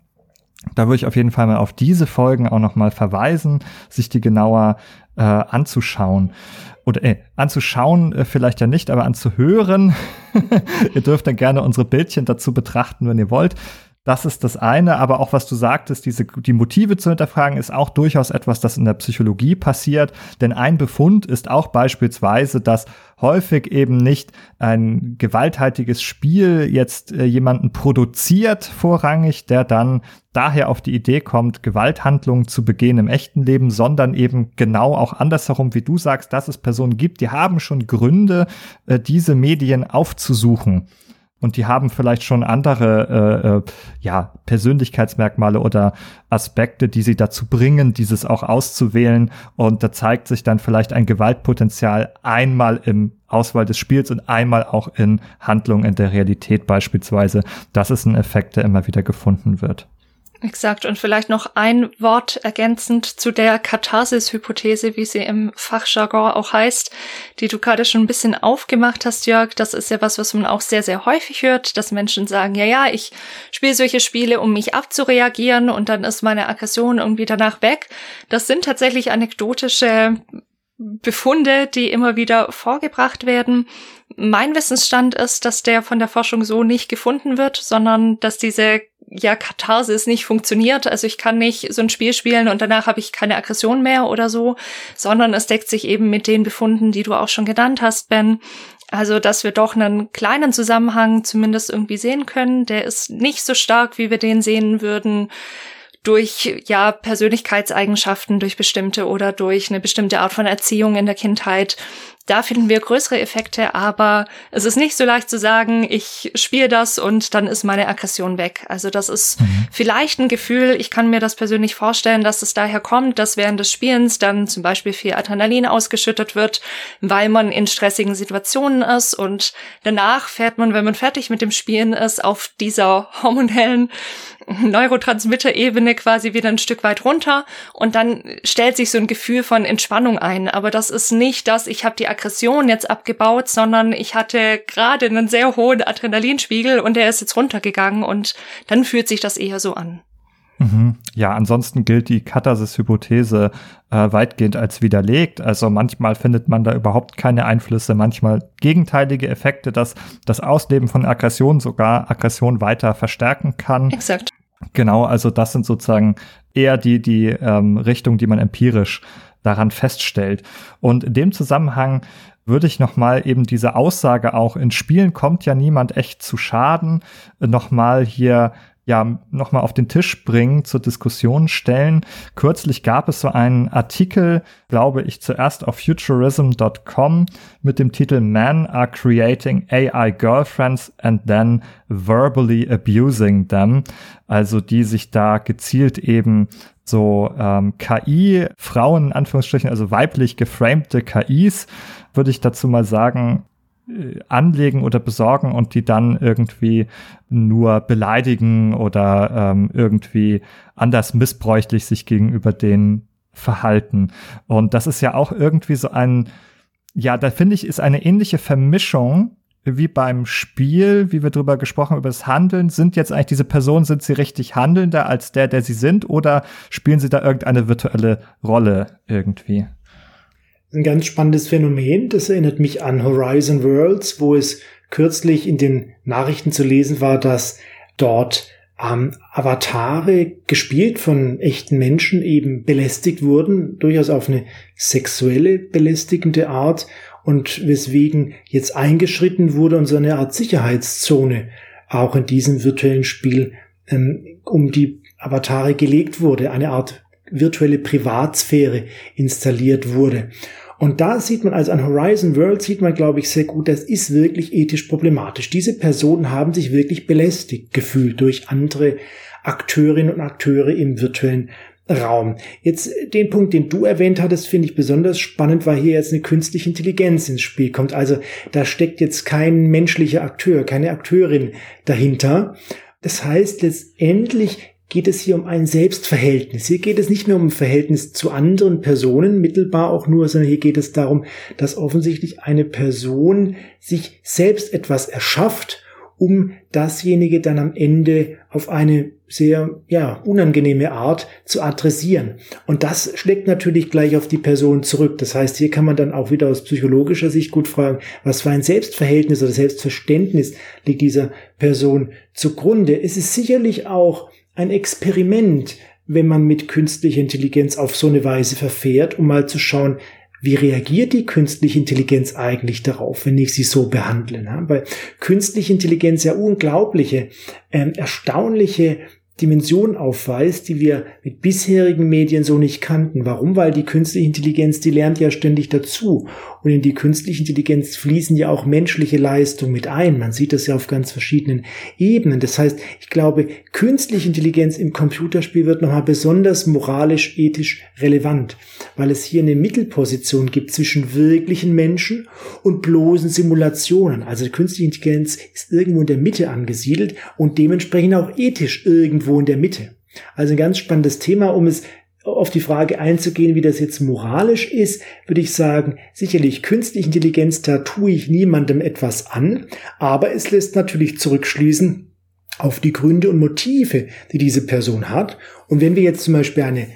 Da würde ich auf jeden Fall mal auf diese Folgen auch nochmal verweisen, sich die genauer äh, anzuschauen. Oder äh, anzuschauen äh, vielleicht ja nicht, aber anzuhören. ihr dürft dann gerne unsere Bildchen dazu betrachten, wenn ihr wollt. Das ist das eine, aber auch was du sagtest, diese, die Motive zu hinterfragen, ist auch durchaus etwas, das in der Psychologie passiert. Denn ein Befund ist auch beispielsweise, dass häufig eben nicht ein gewalthaltiges Spiel jetzt äh, jemanden produziert vorrangig, der dann daher auf die Idee kommt, Gewalthandlungen zu begehen im echten Leben, sondern eben genau auch andersherum, wie du sagst, dass es Personen gibt, die haben schon Gründe, äh, diese Medien aufzusuchen und die haben vielleicht schon andere äh, äh, ja, Persönlichkeitsmerkmale oder Aspekte, die sie dazu bringen, dieses auch auszuwählen. Und da zeigt sich dann vielleicht ein Gewaltpotenzial einmal im Auswahl des Spiels und einmal auch in Handlungen in der Realität beispielsweise. Das ist ein Effekt, der immer wieder gefunden wird. Exakt. Und vielleicht noch ein Wort ergänzend zu der Katharsis-Hypothese, wie sie im Fachjargon auch heißt, die du gerade schon ein bisschen aufgemacht hast, Jörg. Das ist ja was, was man auch sehr, sehr häufig hört, dass Menschen sagen, ja, ja, ich spiele solche Spiele, um mich abzureagieren und dann ist meine Aggression irgendwie danach weg. Das sind tatsächlich anekdotische Befunde, die immer wieder vorgebracht werden. Mein Wissensstand ist, dass der von der Forschung so nicht gefunden wird, sondern dass diese ja, Katharsis nicht funktioniert. Also ich kann nicht so ein Spiel spielen und danach habe ich keine Aggression mehr oder so, sondern es deckt sich eben mit den Befunden, die du auch schon genannt hast, Ben. Also, dass wir doch einen kleinen Zusammenhang zumindest irgendwie sehen können. Der ist nicht so stark, wie wir den sehen würden durch ja Persönlichkeitseigenschaften, durch bestimmte oder durch eine bestimmte Art von Erziehung in der Kindheit. Da finden wir größere Effekte, aber es ist nicht so leicht zu sagen, ich spiele das und dann ist meine Aggression weg. Also das ist mhm. vielleicht ein Gefühl, ich kann mir das persönlich vorstellen, dass es daher kommt, dass während des Spielens dann zum Beispiel viel Adrenalin ausgeschüttet wird, weil man in stressigen Situationen ist und danach fährt man, wenn man fertig mit dem Spielen ist, auf dieser hormonellen Neurotransmitter-Ebene quasi wieder ein Stück weit runter und dann stellt sich so ein Gefühl von Entspannung ein. Aber das ist nicht das, ich habe die Aggression jetzt abgebaut, sondern ich hatte gerade einen sehr hohen Adrenalinspiegel und der ist jetzt runtergegangen und dann fühlt sich das eher so an. Mhm. Ja, ansonsten gilt die Katharsis-Hypothese äh, weitgehend als widerlegt. Also manchmal findet man da überhaupt keine Einflüsse, manchmal gegenteilige Effekte, dass das Ausleben von Aggression sogar Aggression weiter verstärken kann. Exakt. Genau, also das sind sozusagen eher die, die ähm, Richtung, die man empirisch daran feststellt. Und in dem Zusammenhang würde ich nochmal eben diese Aussage auch in Spielen kommt ja niemand echt zu Schaden, nochmal hier ja nochmal auf den Tisch bringen, zur Diskussion stellen. Kürzlich gab es so einen Artikel, glaube ich, zuerst auf futurism.com mit dem Titel Men are creating AI girlfriends and then verbally abusing them. Also die sich da gezielt eben so ähm, KI, Frauen in Anführungsstrichen, also weiblich geframte KIs, würde ich dazu mal sagen, äh, anlegen oder besorgen und die dann irgendwie nur beleidigen oder ähm, irgendwie anders missbräuchlich sich gegenüber denen verhalten. Und das ist ja auch irgendwie so ein, ja, da finde ich, ist eine ähnliche Vermischung wie beim Spiel, wie wir drüber gesprochen haben, über das Handeln, sind jetzt eigentlich diese Personen, sind sie richtig handelnder als der, der sie sind, oder spielen sie da irgendeine virtuelle Rolle irgendwie? Ein ganz spannendes Phänomen, das erinnert mich an Horizon Worlds, wo es kürzlich in den Nachrichten zu lesen war, dass dort ähm, Avatare gespielt von echten Menschen eben belästigt wurden, durchaus auf eine sexuelle belästigende Art und weswegen jetzt eingeschritten wurde und so eine Art Sicherheitszone auch in diesem virtuellen Spiel ähm, um die Avatare gelegt wurde, eine Art virtuelle Privatsphäre installiert wurde. Und da sieht man, also an Horizon World sieht man, glaube ich, sehr gut, das ist wirklich ethisch problematisch. Diese Personen haben sich wirklich belästigt gefühlt durch andere Akteurinnen und Akteure im virtuellen Raum. Jetzt den Punkt, den du erwähnt hattest, finde ich besonders spannend, weil hier jetzt eine künstliche Intelligenz ins Spiel kommt. Also da steckt jetzt kein menschlicher Akteur, keine Akteurin dahinter. Das heißt, letztendlich geht es hier um ein Selbstverhältnis. Hier geht es nicht mehr um ein Verhältnis zu anderen Personen, mittelbar auch nur, sondern hier geht es darum, dass offensichtlich eine Person sich selbst etwas erschafft, um dasjenige dann am Ende auf eine sehr, ja, unangenehme Art zu adressieren. Und das schlägt natürlich gleich auf die Person zurück. Das heißt, hier kann man dann auch wieder aus psychologischer Sicht gut fragen, was für ein Selbstverhältnis oder Selbstverständnis liegt dieser Person zugrunde. Es ist sicherlich auch ein Experiment, wenn man mit künstlicher Intelligenz auf so eine Weise verfährt, um mal zu schauen, wie reagiert die künstliche Intelligenz eigentlich darauf, wenn ich sie so behandle? Weil künstliche Intelligenz ja unglaubliche, ähm, erstaunliche Dimension aufweist, die wir mit bisherigen Medien so nicht kannten. Warum? Weil die künstliche Intelligenz, die lernt ja ständig dazu. Und in die künstliche Intelligenz fließen ja auch menschliche Leistungen mit ein. Man sieht das ja auf ganz verschiedenen Ebenen. Das heißt, ich glaube, künstliche Intelligenz im Computerspiel wird nochmal besonders moralisch, ethisch relevant, weil es hier eine Mittelposition gibt zwischen wirklichen Menschen und bloßen Simulationen. Also künstliche Intelligenz ist irgendwo in der Mitte angesiedelt und dementsprechend auch ethisch irgendwo in der Mitte. Also ein ganz spannendes Thema, um es auf die Frage einzugehen, wie das jetzt moralisch ist, würde ich sagen, sicherlich künstliche Intelligenz, da tue ich niemandem etwas an, aber es lässt natürlich zurückschließen auf die Gründe und Motive, die diese Person hat. Und wenn wir jetzt zum Beispiel eine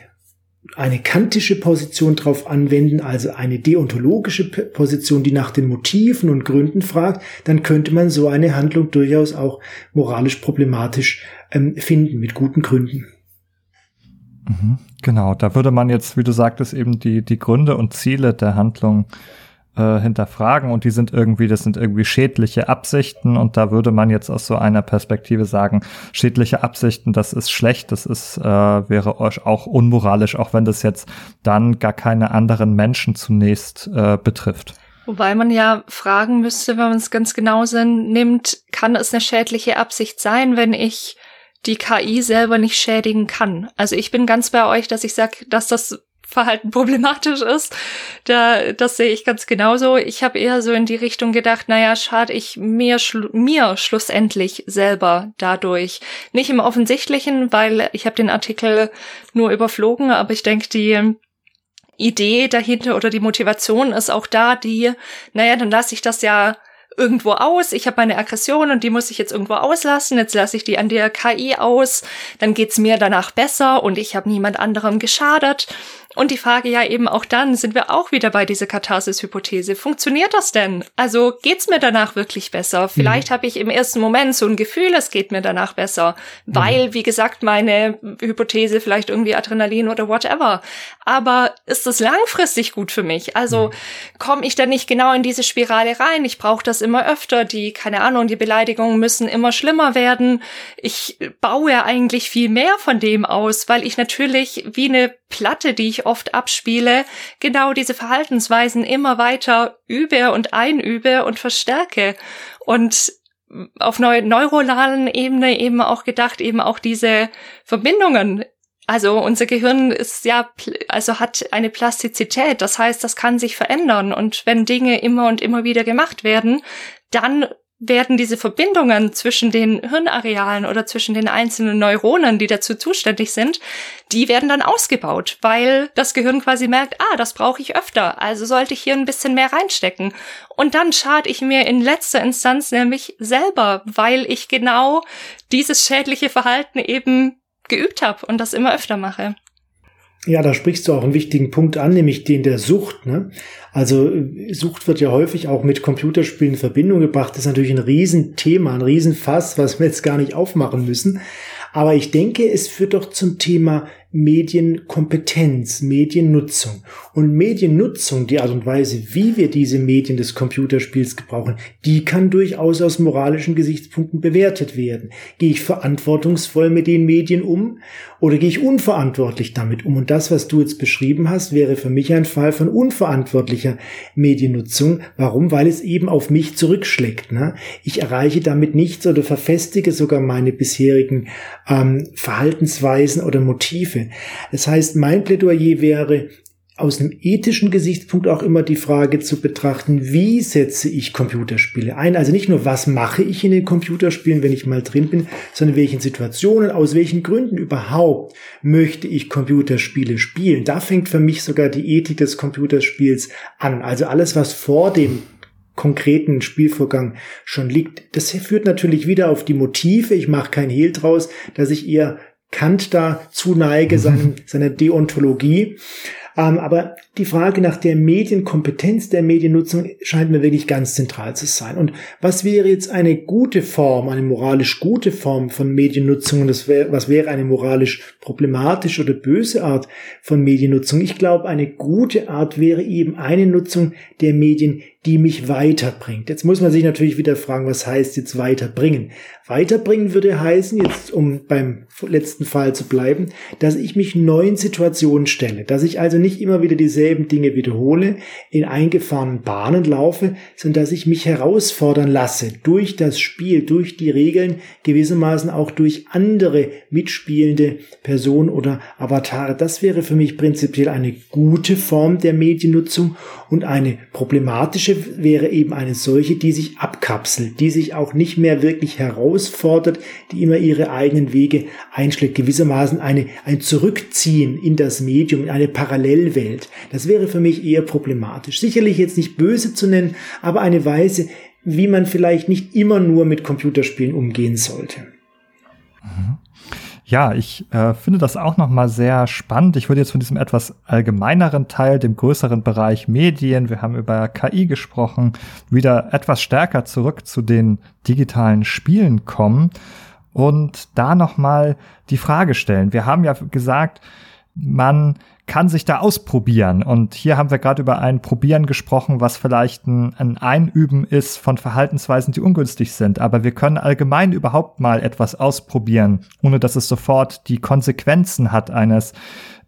eine kantische Position drauf anwenden, also eine deontologische Position, die nach den Motiven und Gründen fragt, dann könnte man so eine Handlung durchaus auch moralisch problematisch ähm, finden, mit guten Gründen. Mhm, genau, da würde man jetzt, wie du sagtest, eben die, die Gründe und Ziele der Handlung äh, hinterfragen und die sind irgendwie, das sind irgendwie schädliche Absichten und da würde man jetzt aus so einer Perspektive sagen, schädliche Absichten, das ist schlecht, das ist, äh, wäre auch unmoralisch, auch wenn das jetzt dann gar keine anderen Menschen zunächst äh, betrifft. Wobei man ja fragen müsste, wenn man es ganz genau nimmt, kann es eine schädliche Absicht sein, wenn ich die KI selber nicht schädigen kann. Also ich bin ganz bei euch, dass ich sage, dass das Verhalten problematisch ist. Da, das sehe ich ganz genauso. Ich habe eher so in die Richtung gedacht, naja, schade ich mir, schlu mir schlussendlich selber dadurch. Nicht im Offensichtlichen, weil ich habe den Artikel nur überflogen, aber ich denke, die Idee dahinter oder die Motivation ist auch da, die, naja, dann lasse ich das ja irgendwo aus. Ich habe meine Aggression und die muss ich jetzt irgendwo auslassen. Jetzt lasse ich die an der KI aus. Dann geht's mir danach besser und ich habe niemand anderem geschadet. Und die Frage ja eben auch dann, sind wir auch wieder bei dieser Katharsis-Hypothese. Funktioniert das denn? Also geht's mir danach wirklich besser? Vielleicht mhm. habe ich im ersten Moment so ein Gefühl, es geht mir danach besser, mhm. weil, wie gesagt, meine Hypothese vielleicht irgendwie Adrenalin oder whatever. Aber ist das langfristig gut für mich? Also mhm. komme ich dann nicht genau in diese Spirale rein? Ich brauche das immer öfter. Die, keine Ahnung, die Beleidigungen müssen immer schlimmer werden. Ich baue eigentlich viel mehr von dem aus, weil ich natürlich wie eine Platte, die ich oft abspiele, genau diese Verhaltensweisen immer weiter übe und einübe und verstärke. Und auf neu neuronalen Ebene eben auch gedacht, eben auch diese Verbindungen also unser Gehirn ist ja, also hat eine Plastizität. Das heißt, das kann sich verändern. Und wenn Dinge immer und immer wieder gemacht werden, dann werden diese Verbindungen zwischen den Hirnarealen oder zwischen den einzelnen Neuronen, die dazu zuständig sind, die werden dann ausgebaut, weil das Gehirn quasi merkt, ah, das brauche ich öfter, also sollte ich hier ein bisschen mehr reinstecken. Und dann schade ich mir in letzter Instanz nämlich selber, weil ich genau dieses schädliche Verhalten eben geübt habe und das immer öfter mache. Ja, da sprichst du auch einen wichtigen Punkt an, nämlich den der Sucht. Ne? Also Sucht wird ja häufig auch mit Computerspielen in Verbindung gebracht. Das ist natürlich ein Riesenthema, ein Riesenfass, was wir jetzt gar nicht aufmachen müssen. Aber ich denke, es führt doch zum Thema Medienkompetenz, Mediennutzung. Und Mediennutzung, die Art und Weise, wie wir diese Medien des Computerspiels gebrauchen, die kann durchaus aus moralischen Gesichtspunkten bewertet werden. Gehe ich verantwortungsvoll mit den Medien um oder gehe ich unverantwortlich damit um? Und das, was du jetzt beschrieben hast, wäre für mich ein Fall von unverantwortlicher Mediennutzung. Warum? Weil es eben auf mich zurückschlägt. Ne? Ich erreiche damit nichts oder verfestige sogar meine bisherigen ähm, Verhaltensweisen oder Motive. Das heißt, mein Plädoyer wäre, aus einem ethischen Gesichtspunkt auch immer die Frage zu betrachten, wie setze ich Computerspiele ein? Also nicht nur, was mache ich in den Computerspielen, wenn ich mal drin bin, sondern welchen Situationen, aus welchen Gründen überhaupt möchte ich Computerspiele spielen? Da fängt für mich sogar die Ethik des Computerspiels an. Also alles, was vor dem konkreten Spielvorgang schon liegt. Das führt natürlich wieder auf die Motive. Ich mache kein Hehl draus, dass ich eher Kant da zuneige, seine, seine Deontologie. Ähm, aber die Frage nach der Medienkompetenz der Mediennutzung scheint mir wirklich ganz zentral zu sein. Und was wäre jetzt eine gute Form, eine moralisch gute Form von Mediennutzung? Und wär, was wäre eine moralisch problematische oder böse Art von Mediennutzung? Ich glaube, eine gute Art wäre eben eine Nutzung der Medien, die mich weiterbringt. Jetzt muss man sich natürlich wieder fragen, was heißt jetzt weiterbringen? Weiterbringen würde heißen, jetzt um beim letzten Fall zu bleiben, dass ich mich neuen Situationen stelle, dass ich also nicht immer wieder dieselben Dinge wiederhole, in eingefahrenen Bahnen laufe, sondern dass ich mich herausfordern lasse durch das Spiel, durch die Regeln, gewissermaßen auch durch andere mitspielende Personen oder Avatare. Das wäre für mich prinzipiell eine gute Form der Mediennutzung und eine problematische wäre eben eine solche, die sich abkapselt, die sich auch nicht mehr wirklich herausfordert, die immer ihre eigenen Wege einschlägt, gewissermaßen eine, ein Zurückziehen in das Medium, in eine Parallelwelt. Das wäre für mich eher problematisch. Sicherlich jetzt nicht böse zu nennen, aber eine Weise, wie man vielleicht nicht immer nur mit Computerspielen umgehen sollte. Mhm. Ja, ich äh, finde das auch noch mal sehr spannend. Ich würde jetzt von diesem etwas allgemeineren Teil, dem größeren Bereich Medien, wir haben über KI gesprochen, wieder etwas stärker zurück zu den digitalen Spielen kommen und da noch mal die Frage stellen. Wir haben ja gesagt, man kann sich da ausprobieren. Und hier haben wir gerade über ein Probieren gesprochen, was vielleicht ein, ein, Einüben ist von Verhaltensweisen, die ungünstig sind. Aber wir können allgemein überhaupt mal etwas ausprobieren, ohne dass es sofort die Konsequenzen hat eines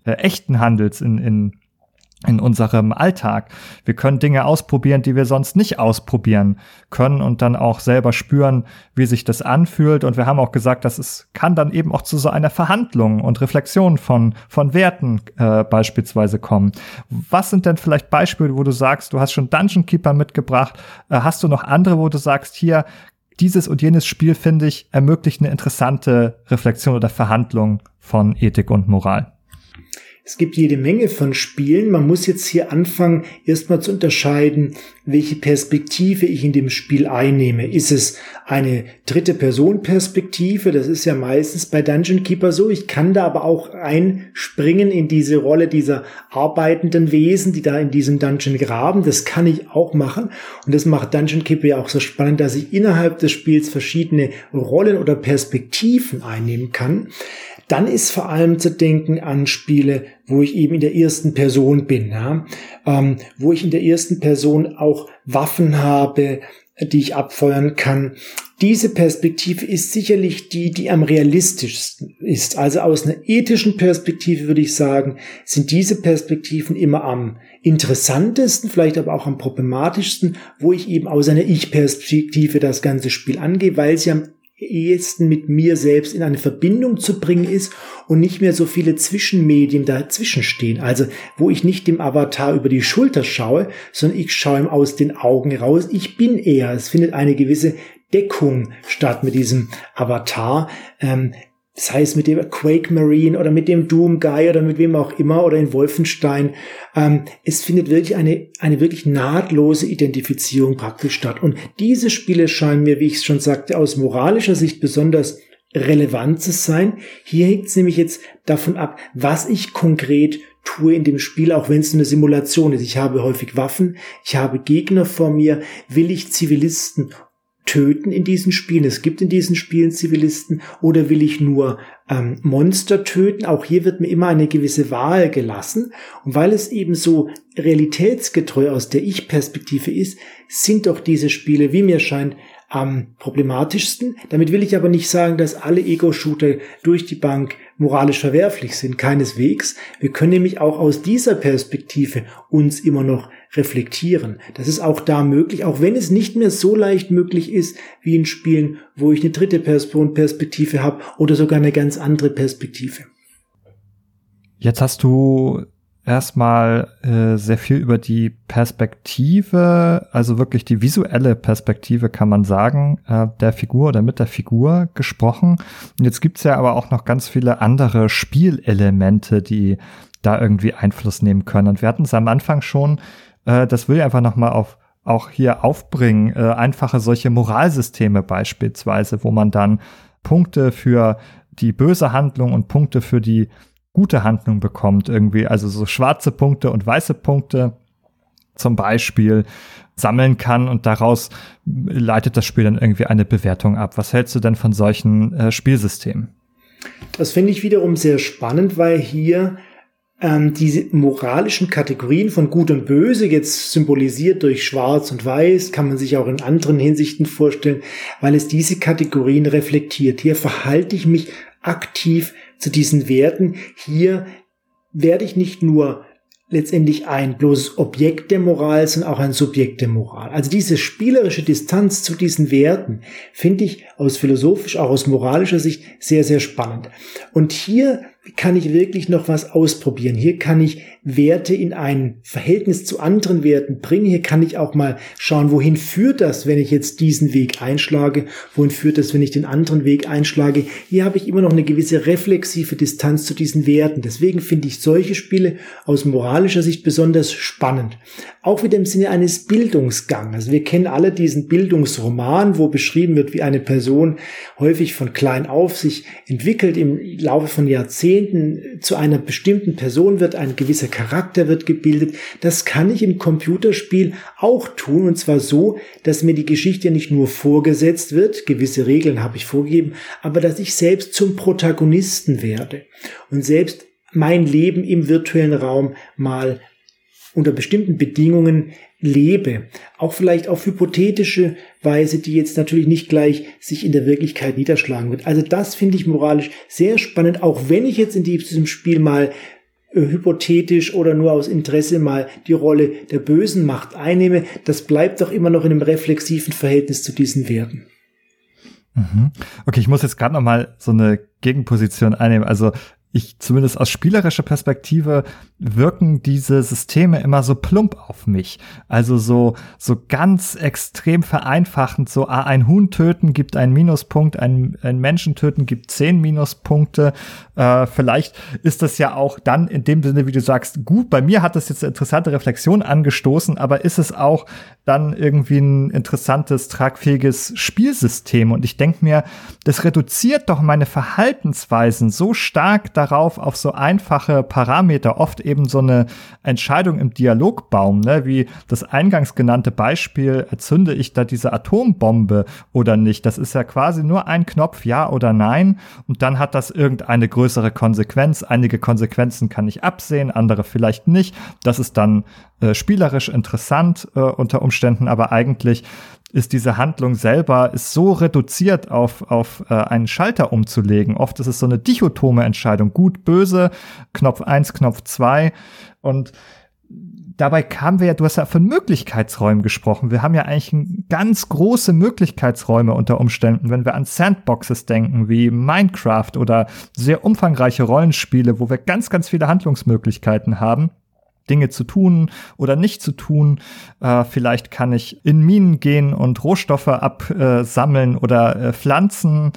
äh, echten Handels in, in in unserem Alltag. Wir können Dinge ausprobieren, die wir sonst nicht ausprobieren können und dann auch selber spüren, wie sich das anfühlt. Und wir haben auch gesagt, dass es kann dann eben auch zu so einer Verhandlung und Reflexion von, von Werten äh, beispielsweise kommen. Was sind denn vielleicht Beispiele, wo du sagst, du hast schon Dungeon Keeper mitgebracht, äh, hast du noch andere, wo du sagst, hier, dieses und jenes Spiel, finde ich, ermöglicht eine interessante Reflexion oder Verhandlung von Ethik und Moral? Es gibt jede Menge von Spielen. Man muss jetzt hier anfangen, erstmal zu unterscheiden, welche Perspektive ich in dem Spiel einnehme. Ist es eine dritte Person Perspektive? Das ist ja meistens bei Dungeon Keeper so. Ich kann da aber auch einspringen in diese Rolle dieser arbeitenden Wesen, die da in diesem Dungeon graben. Das kann ich auch machen. Und das macht Dungeon Keeper ja auch so spannend, dass ich innerhalb des Spiels verschiedene Rollen oder Perspektiven einnehmen kann dann ist vor allem zu denken an Spiele, wo ich eben in der ersten Person bin, ja? ähm, wo ich in der ersten Person auch Waffen habe, die ich abfeuern kann. Diese Perspektive ist sicherlich die, die am realistischsten ist. Also aus einer ethischen Perspektive würde ich sagen, sind diese Perspektiven immer am interessantesten, vielleicht aber auch am problematischsten, wo ich eben aus einer Ich-Perspektive das ganze Spiel angehe, weil sie am ehesten mit mir selbst in eine Verbindung zu bringen ist und nicht mehr so viele Zwischenmedien dazwischen stehen. Also wo ich nicht dem Avatar über die Schulter schaue, sondern ich schaue ihm aus den Augen raus. Ich bin er. Es findet eine gewisse Deckung statt mit diesem Avatar. Ähm, das heißt mit dem Quake Marine oder mit dem Doom Guy oder mit wem auch immer oder in Wolfenstein. Ähm, es findet wirklich eine, eine wirklich nahtlose Identifizierung praktisch statt. Und diese Spiele scheinen mir, wie ich es schon sagte, aus moralischer Sicht besonders relevant zu sein. Hier hängt es nämlich jetzt davon ab, was ich konkret tue in dem Spiel, auch wenn es eine Simulation ist. Ich habe häufig Waffen, ich habe Gegner vor mir, will ich Zivilisten töten in diesen Spielen? Es gibt in diesen Spielen Zivilisten oder will ich nur ähm, Monster töten? Auch hier wird mir immer eine gewisse Wahl gelassen. Und weil es eben so realitätsgetreu aus der Ich-Perspektive ist, sind doch diese Spiele, wie mir scheint, am problematischsten. Damit will ich aber nicht sagen, dass alle Ego-Shooter durch die Bank moralisch verwerflich sind. Keineswegs. Wir können nämlich auch aus dieser Perspektive uns immer noch reflektieren. Das ist auch da möglich, auch wenn es nicht mehr so leicht möglich ist wie in Spielen, wo ich eine dritte Person Perspektive habe oder sogar eine ganz andere Perspektive. Jetzt hast du erstmal äh, sehr viel über die Perspektive, also wirklich die visuelle Perspektive, kann man sagen, äh, der Figur oder mit der Figur gesprochen. Und jetzt gibt's ja aber auch noch ganz viele andere Spielelemente, die da irgendwie Einfluss nehmen können. Und wir hatten es am Anfang schon äh, das will ich einfach nochmal auf auch hier aufbringen, äh, einfache solche Moralsysteme beispielsweise, wo man dann Punkte für die böse Handlung und Punkte für die gute Handlung bekommt, irgendwie, also so schwarze Punkte und weiße Punkte zum Beispiel sammeln kann und daraus leitet das Spiel dann irgendwie eine Bewertung ab. Was hältst du denn von solchen äh, Spielsystemen? Das finde ich wiederum sehr spannend, weil hier ähm, diese moralischen Kategorien von Gut und Böse, jetzt symbolisiert durch Schwarz und Weiß, kann man sich auch in anderen Hinsichten vorstellen, weil es diese Kategorien reflektiert. Hier verhalte ich mich aktiv zu diesen Werten. Hier werde ich nicht nur letztendlich ein bloßes Objekt der Moral, sondern auch ein Subjekt der Moral. Also diese spielerische Distanz zu diesen Werten finde ich aus philosophisch, auch aus moralischer Sicht sehr, sehr spannend. Und hier kann ich wirklich noch was ausprobieren. Hier kann ich Werte in ein Verhältnis zu anderen Werten bringen. Hier kann ich auch mal schauen, wohin führt das, wenn ich jetzt diesen Weg einschlage? Wohin führt das, wenn ich den anderen Weg einschlage? Hier habe ich immer noch eine gewisse reflexive Distanz zu diesen Werten. Deswegen finde ich solche Spiele aus moralischer Sicht besonders spannend. Auch wieder im Sinne eines Bildungsgangs. Also wir kennen alle diesen Bildungsroman, wo beschrieben wird, wie eine Person häufig von klein auf sich entwickelt im Laufe von Jahrzehnten zu einer bestimmten Person wird, ein gewisser Charakter wird gebildet. Das kann ich im Computerspiel auch tun und zwar so, dass mir die Geschichte nicht nur vorgesetzt wird, gewisse Regeln habe ich vorgegeben, aber dass ich selbst zum Protagonisten werde und selbst mein Leben im virtuellen Raum mal unter bestimmten Bedingungen lebe. Auch vielleicht auf hypothetische Weise, die jetzt natürlich nicht gleich sich in der Wirklichkeit niederschlagen wird. Also das finde ich moralisch sehr spannend, auch wenn ich jetzt in diesem Spiel mal hypothetisch oder nur aus Interesse mal die Rolle der bösen Macht einnehme, das bleibt doch immer noch in einem reflexiven Verhältnis zu diesen Werten. Mhm. Okay, ich muss jetzt gerade noch mal so eine Gegenposition einnehmen. Also ich zumindest aus spielerischer Perspektive wirken diese Systeme immer so plump auf mich. Also so, so ganz extrem vereinfachend, so ah, ein Huhn töten gibt einen Minuspunkt, ein, ein Menschen töten gibt zehn Minuspunkte. Äh, vielleicht ist das ja auch dann in dem Sinne, wie du sagst, gut. Bei mir hat das jetzt eine interessante Reflexion angestoßen, aber ist es auch dann irgendwie ein interessantes, tragfähiges Spielsystem? Und ich denke mir, das reduziert doch meine Verhaltensweisen so stark darauf, auf so einfache Parameter, oft eben so eine Entscheidung im Dialogbaum, ne? wie das eingangs genannte Beispiel, erzünde ich da diese Atombombe oder nicht? Das ist ja quasi nur ein Knopf, ja oder nein, und dann hat das irgendeine größere Konsequenz. Einige Konsequenzen kann ich absehen, andere vielleicht nicht. Das ist dann äh, spielerisch interessant äh, unter Umständen, aber eigentlich ist diese Handlung selber ist so reduziert auf, auf äh, einen Schalter umzulegen. Oft ist es so eine dichotome Entscheidung. Gut, böse, Knopf eins, Knopf zwei Und dabei kamen wir ja, du hast ja von Möglichkeitsräumen gesprochen. Wir haben ja eigentlich ganz große Möglichkeitsräume unter Umständen, wenn wir an Sandboxes denken, wie Minecraft oder sehr umfangreiche Rollenspiele, wo wir ganz, ganz viele Handlungsmöglichkeiten haben Dinge zu tun oder nicht zu tun. Äh, vielleicht kann ich in Minen gehen und Rohstoffe absammeln oder äh, Pflanzen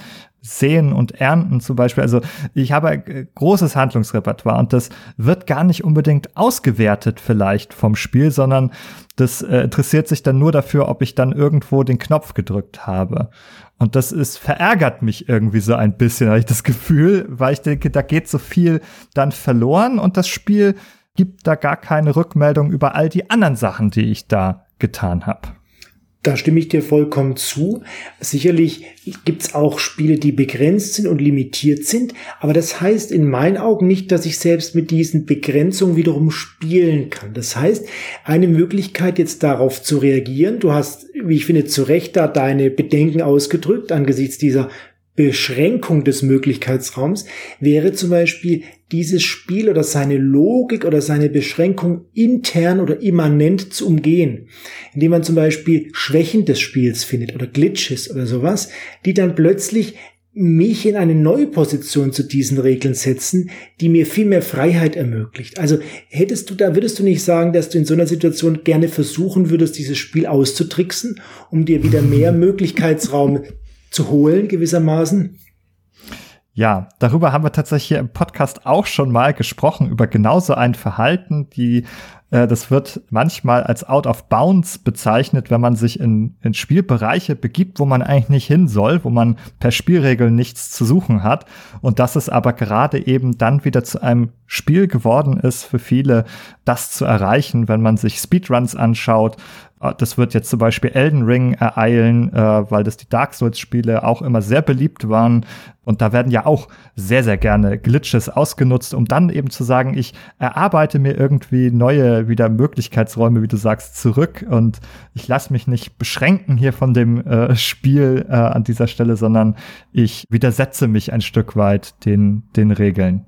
Sehen und Ernten zum Beispiel. Also ich habe ein großes Handlungsrepertoire und das wird gar nicht unbedingt ausgewertet vielleicht vom Spiel, sondern das äh, interessiert sich dann nur dafür, ob ich dann irgendwo den Knopf gedrückt habe. Und das ist, verärgert mich irgendwie so ein bisschen, habe ich das Gefühl, weil ich denke, da geht so viel dann verloren und das Spiel gibt da gar keine Rückmeldung über all die anderen Sachen, die ich da getan habe. Da stimme ich dir vollkommen zu. Sicherlich gibt's auch Spiele, die begrenzt sind und limitiert sind, aber das heißt in meinen Augen nicht, dass ich selbst mit diesen Begrenzungen wiederum spielen kann. Das heißt, eine Möglichkeit jetzt darauf zu reagieren, du hast, wie ich finde, zu Recht da deine Bedenken ausgedrückt angesichts dieser Beschränkung des Möglichkeitsraums wäre zum Beispiel dieses Spiel oder seine Logik oder seine Beschränkung intern oder immanent zu umgehen, indem man zum Beispiel Schwächen des Spiels findet oder Glitches oder sowas, die dann plötzlich mich in eine neue Position zu diesen Regeln setzen, die mir viel mehr Freiheit ermöglicht. Also hättest du da, würdest du nicht sagen, dass du in so einer Situation gerne versuchen würdest, dieses Spiel auszutricksen, um dir wieder mehr Möglichkeitsraum zu holen, gewissermaßen? Ja, darüber haben wir tatsächlich hier im Podcast auch schon mal gesprochen, über genauso ein Verhalten, die äh, das wird manchmal als out of bounds bezeichnet, wenn man sich in, in Spielbereiche begibt, wo man eigentlich nicht hin soll, wo man per Spielregeln nichts zu suchen hat. Und dass es aber gerade eben dann wieder zu einem Spiel geworden ist für viele, das zu erreichen, wenn man sich Speedruns anschaut, das wird jetzt zum Beispiel Elden Ring ereilen, äh, weil das die Dark Souls-Spiele auch immer sehr beliebt waren. Und da werden ja auch sehr, sehr gerne Glitches ausgenutzt, um dann eben zu sagen, ich erarbeite mir irgendwie neue wieder Möglichkeitsräume, wie du sagst, zurück und ich lasse mich nicht beschränken hier von dem äh, Spiel äh, an dieser Stelle, sondern ich widersetze mich ein Stück weit den, den Regeln.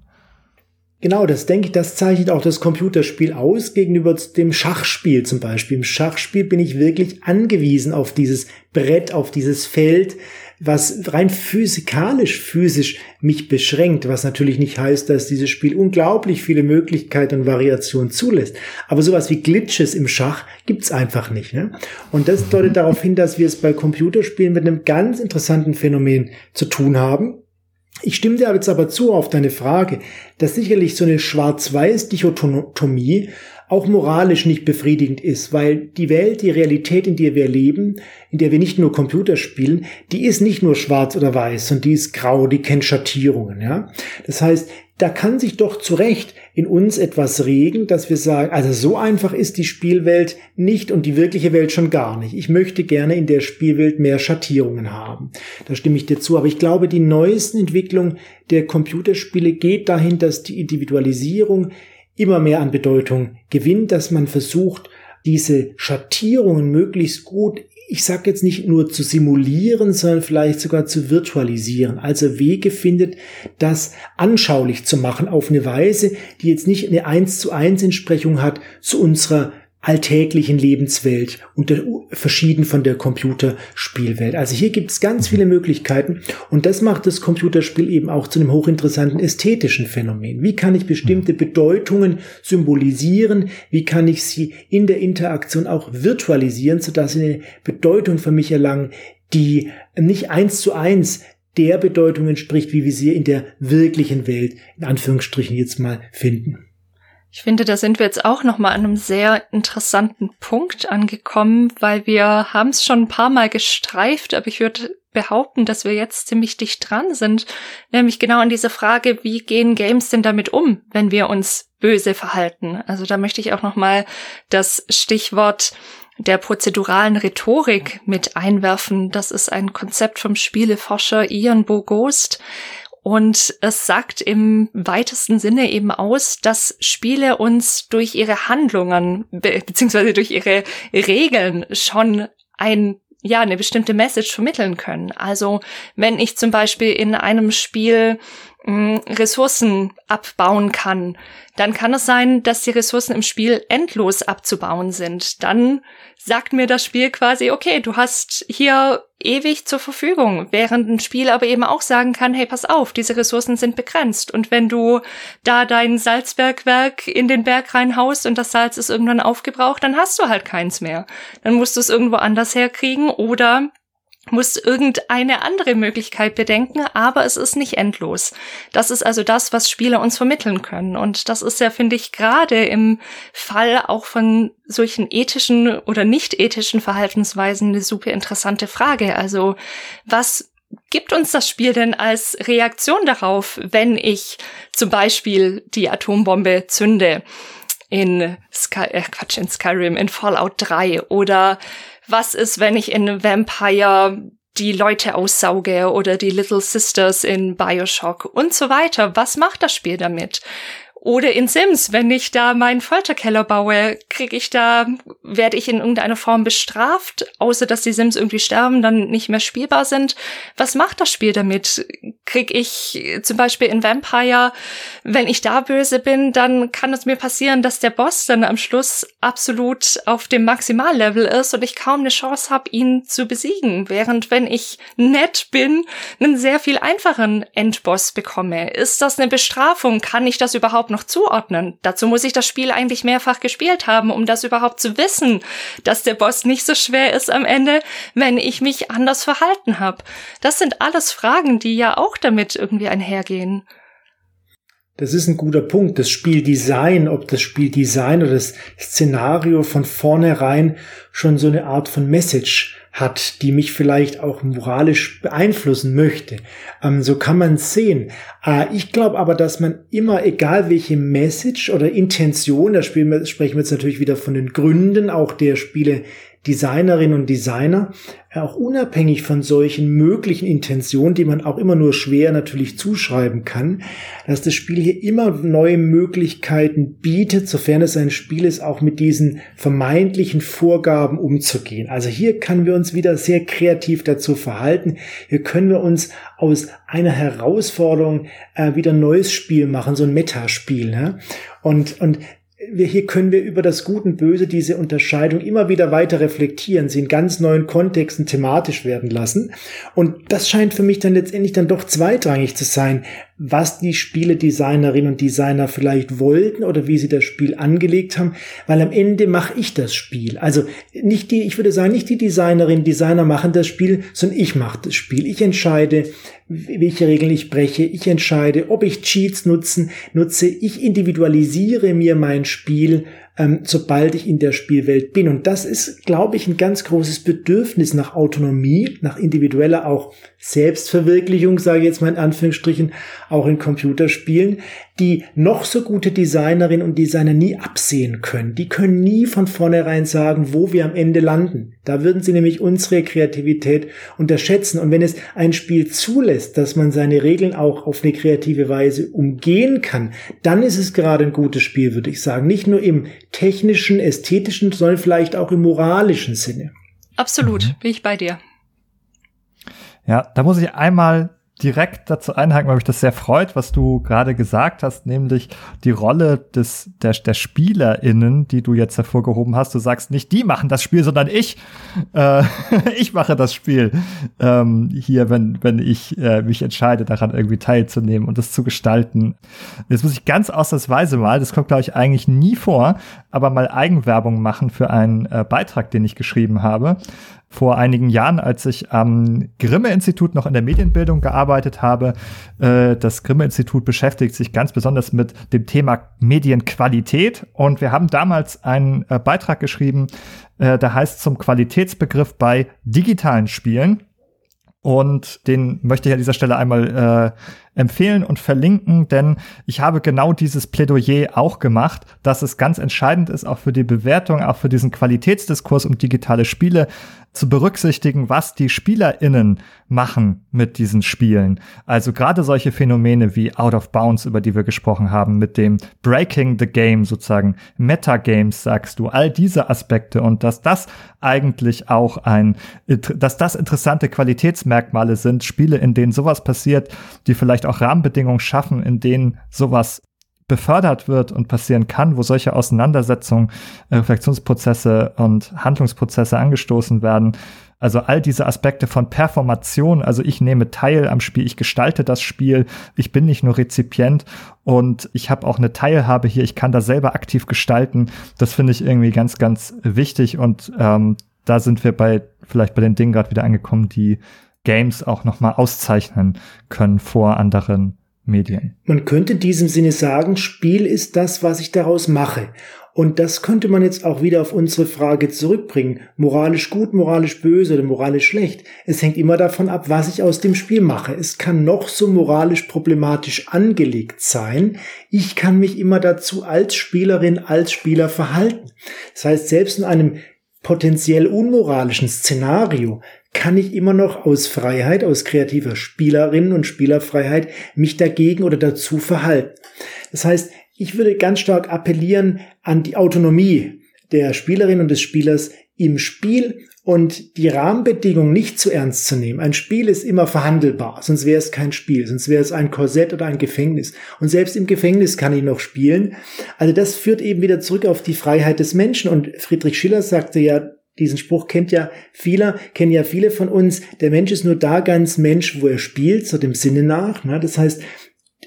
Genau, das denke ich, das zeichnet auch das Computerspiel aus gegenüber dem Schachspiel zum Beispiel. Im Schachspiel bin ich wirklich angewiesen auf dieses Brett, auf dieses Feld, was rein physikalisch, physisch mich beschränkt, was natürlich nicht heißt, dass dieses Spiel unglaublich viele Möglichkeiten und Variationen zulässt. Aber sowas wie Glitches im Schach gibt's einfach nicht. Ne? Und das deutet darauf hin, dass wir es bei Computerspielen mit einem ganz interessanten Phänomen zu tun haben ich stimme dir jetzt aber zu auf deine Frage, dass sicherlich so eine Schwarz-Weiß-Dichotomie auch moralisch nicht befriedigend ist, weil die Welt, die Realität, in der wir leben, in der wir nicht nur Computer spielen, die ist nicht nur schwarz oder weiß, sondern die ist grau, die kennt Schattierungen, ja. Das heißt, da kann sich doch zu Recht in uns etwas regen, dass wir sagen, also so einfach ist die Spielwelt nicht und die wirkliche Welt schon gar nicht. Ich möchte gerne in der Spielwelt mehr Schattierungen haben. Da stimme ich dir zu. Aber ich glaube, die neuesten Entwicklungen der Computerspiele geht dahin, dass die Individualisierung immer mehr an Bedeutung gewinnt, dass man versucht, diese Schattierungen möglichst gut ich sage jetzt nicht nur zu simulieren, sondern vielleicht sogar zu virtualisieren. Also Wege findet, das anschaulich zu machen auf eine Weise, die jetzt nicht eine eins zu eins Entsprechung hat zu unserer alltäglichen Lebenswelt und der, verschieden von der Computerspielwelt. Also hier gibt es ganz viele Möglichkeiten und das macht das Computerspiel eben auch zu einem hochinteressanten ästhetischen Phänomen. Wie kann ich bestimmte Bedeutungen symbolisieren? Wie kann ich sie in der Interaktion auch virtualisieren, sodass sie eine Bedeutung für mich erlangen, die nicht eins zu eins der Bedeutung entspricht, wie wir sie in der wirklichen Welt in Anführungsstrichen jetzt mal finden. Ich finde, da sind wir jetzt auch noch mal an einem sehr interessanten Punkt angekommen, weil wir haben es schon ein paar Mal gestreift, aber ich würde behaupten, dass wir jetzt ziemlich dicht dran sind, nämlich genau an diese Frage, wie gehen Games denn damit um, wenn wir uns böse verhalten? Also da möchte ich auch noch mal das Stichwort der prozeduralen Rhetorik mit einwerfen. Das ist ein Konzept vom Spieleforscher Ian Bogost, und es sagt im weitesten Sinne eben aus, dass Spiele uns durch ihre Handlungen be beziehungsweise durch ihre Regeln schon ein ja, eine bestimmte Message vermitteln können. Also, wenn ich zum Beispiel in einem Spiel Ressourcen abbauen kann, dann kann es sein, dass die Ressourcen im Spiel endlos abzubauen sind. Dann sagt mir das Spiel quasi, okay, du hast hier ewig zur Verfügung, während ein Spiel aber eben auch sagen kann, hey, pass auf, diese Ressourcen sind begrenzt. Und wenn du da dein Salzbergwerk in den Berg reinhaust und das Salz ist irgendwann aufgebraucht, dann hast du halt keins mehr. Dann musst du es irgendwo anders herkriegen oder muss irgendeine andere Möglichkeit bedenken, aber es ist nicht endlos. Das ist also das, was Spieler uns vermitteln können. Und das ist ja, finde ich, gerade im Fall auch von solchen ethischen oder nicht ethischen Verhaltensweisen eine super interessante Frage. Also was gibt uns das Spiel denn als Reaktion darauf, wenn ich zum Beispiel die Atombombe zünde? In Sky, äh Quatsch, in Skyrim, in Fallout 3 oder was ist, wenn ich in Vampire die Leute aussauge oder die Little Sisters in Bioshock und so weiter. Was macht das Spiel damit? Oder in Sims, wenn ich da meinen Folterkeller baue, kriege ich da, werde ich in irgendeiner Form bestraft, außer dass die Sims irgendwie sterben, dann nicht mehr spielbar sind. Was macht das Spiel damit? Krieg ich zum Beispiel in Vampire, wenn ich da böse bin, dann kann es mir passieren, dass der Boss dann am Schluss absolut auf dem Maximallevel ist und ich kaum eine Chance habe, ihn zu besiegen. Während wenn ich nett bin, einen sehr viel einfachen Endboss bekomme. Ist das eine Bestrafung? Kann ich das überhaupt noch zuordnen. Dazu muss ich das Spiel eigentlich mehrfach gespielt haben, um das überhaupt zu wissen, dass der Boss nicht so schwer ist am Ende, wenn ich mich anders verhalten habe. Das sind alles Fragen, die ja auch damit irgendwie einhergehen. Das ist ein guter Punkt. Das Spieldesign, ob das Spieldesign oder das Szenario von vornherein schon so eine Art von Message hat, die mich vielleicht auch moralisch beeinflussen möchte. Ähm, so kann man sehen. Äh, ich glaube aber, dass man immer, egal welche Message oder Intention, da sprechen wir jetzt natürlich wieder von den Gründen auch der Spiele, Designerinnen und Designer, äh, auch unabhängig von solchen möglichen Intentionen, die man auch immer nur schwer natürlich zuschreiben kann, dass das Spiel hier immer neue Möglichkeiten bietet, sofern es ein Spiel ist, auch mit diesen vermeintlichen Vorgaben umzugehen. Also hier können wir uns wieder sehr kreativ dazu verhalten. Hier können wir uns aus einer Herausforderung äh, wieder ein neues Spiel machen, so ein Metaspiel. Ne? Und, und wir, hier können wir über das Gut und Böse diese Unterscheidung immer wieder weiter reflektieren, sie in ganz neuen Kontexten thematisch werden lassen. Und das scheint für mich dann letztendlich dann doch zweitrangig zu sein, was die Spieledesignerinnen und Designer vielleicht wollten oder wie sie das Spiel angelegt haben, weil am Ende mache ich das Spiel. Also nicht die, ich würde sagen, nicht die Designerinnen, Designer machen das Spiel, sondern ich mache das Spiel. Ich entscheide, welche Regeln ich breche. Ich entscheide, ob ich Cheats nutzen, nutze. Ich individualisiere mir mein Spiel ähm, sobald ich in der Spielwelt bin. Und das ist, glaube ich, ein ganz großes Bedürfnis nach Autonomie, nach individueller auch Selbstverwirklichung, sage ich jetzt mal in Anführungsstrichen, auch in Computerspielen, die noch so gute Designerinnen und Designer nie absehen können. Die können nie von vornherein sagen, wo wir am Ende landen. Da würden sie nämlich unsere Kreativität unterschätzen. Und wenn es ein Spiel zulässt, dass man seine Regeln auch auf eine kreative Weise umgehen kann, dann ist es gerade ein gutes Spiel, würde ich sagen. Nicht nur im technischen, ästhetischen, sondern vielleicht auch im moralischen Sinne. Absolut, mhm. bin ich bei dir. Ja, da muss ich einmal direkt dazu einhaken, weil mich das sehr freut, was du gerade gesagt hast, nämlich die Rolle des, der, der SpielerInnen, die du jetzt hervorgehoben hast. Du sagst nicht, die machen das Spiel, sondern ich. Äh, ich mache das Spiel ähm, hier, wenn, wenn ich äh, mich entscheide, daran irgendwie teilzunehmen und das zu gestalten. Jetzt muss ich ganz ausnahmsweise mal, das kommt, glaube ich, eigentlich nie vor, aber mal Eigenwerbung machen für einen äh, Beitrag, den ich geschrieben habe vor einigen Jahren, als ich am Grimme-Institut noch in der Medienbildung gearbeitet habe. Äh, das Grimme-Institut beschäftigt sich ganz besonders mit dem Thema Medienqualität. Und wir haben damals einen äh, Beitrag geschrieben, äh, der heißt zum Qualitätsbegriff bei digitalen Spielen. Und den möchte ich an dieser Stelle einmal äh, empfehlen und verlinken, denn ich habe genau dieses Plädoyer auch gemacht, dass es ganz entscheidend ist, auch für die Bewertung, auch für diesen Qualitätsdiskurs um digitale Spiele, zu berücksichtigen, was die SpielerInnen machen mit diesen Spielen. Also gerade solche Phänomene wie Out of Bounds, über die wir gesprochen haben, mit dem Breaking the Game sozusagen, Metagames sagst du, all diese Aspekte und dass das eigentlich auch ein, dass das interessante Qualitätsmerkmale sind, Spiele, in denen sowas passiert, die vielleicht auch Rahmenbedingungen schaffen, in denen sowas befördert wird und passieren kann, wo solche Auseinandersetzungen, Reflexionsprozesse und Handlungsprozesse angestoßen werden. Also all diese Aspekte von Performation, also ich nehme teil am Spiel, ich gestalte das Spiel, ich bin nicht nur Rezipient und ich habe auch eine Teilhabe hier, ich kann da selber aktiv gestalten. Das finde ich irgendwie ganz, ganz wichtig und ähm, da sind wir bei vielleicht bei den Dingen gerade wieder angekommen, die Games auch noch mal auszeichnen können vor anderen Medien. Man könnte in diesem Sinne sagen, Spiel ist das, was ich daraus mache. Und das könnte man jetzt auch wieder auf unsere Frage zurückbringen. Moralisch gut, moralisch böse oder moralisch schlecht. Es hängt immer davon ab, was ich aus dem Spiel mache. Es kann noch so moralisch problematisch angelegt sein. Ich kann mich immer dazu als Spielerin, als Spieler verhalten. Das heißt, selbst in einem potenziell unmoralischen Szenario kann ich immer noch aus Freiheit, aus kreativer Spielerinnen und Spielerfreiheit mich dagegen oder dazu verhalten. Das heißt, ich würde ganz stark appellieren an die Autonomie der Spielerin und des Spielers im Spiel und die Rahmenbedingungen nicht zu ernst zu nehmen. Ein Spiel ist immer verhandelbar, sonst wäre es kein Spiel, sonst wäre es ein Korsett oder ein Gefängnis. Und selbst im Gefängnis kann ich noch spielen. Also das führt eben wieder zurück auf die Freiheit des Menschen. Und Friedrich Schiller sagte ja, diesen Spruch kennt ja viele, kennen ja viele von uns. Der Mensch ist nur da ganz Mensch, wo er spielt, so dem Sinne nach. Ne? Das heißt,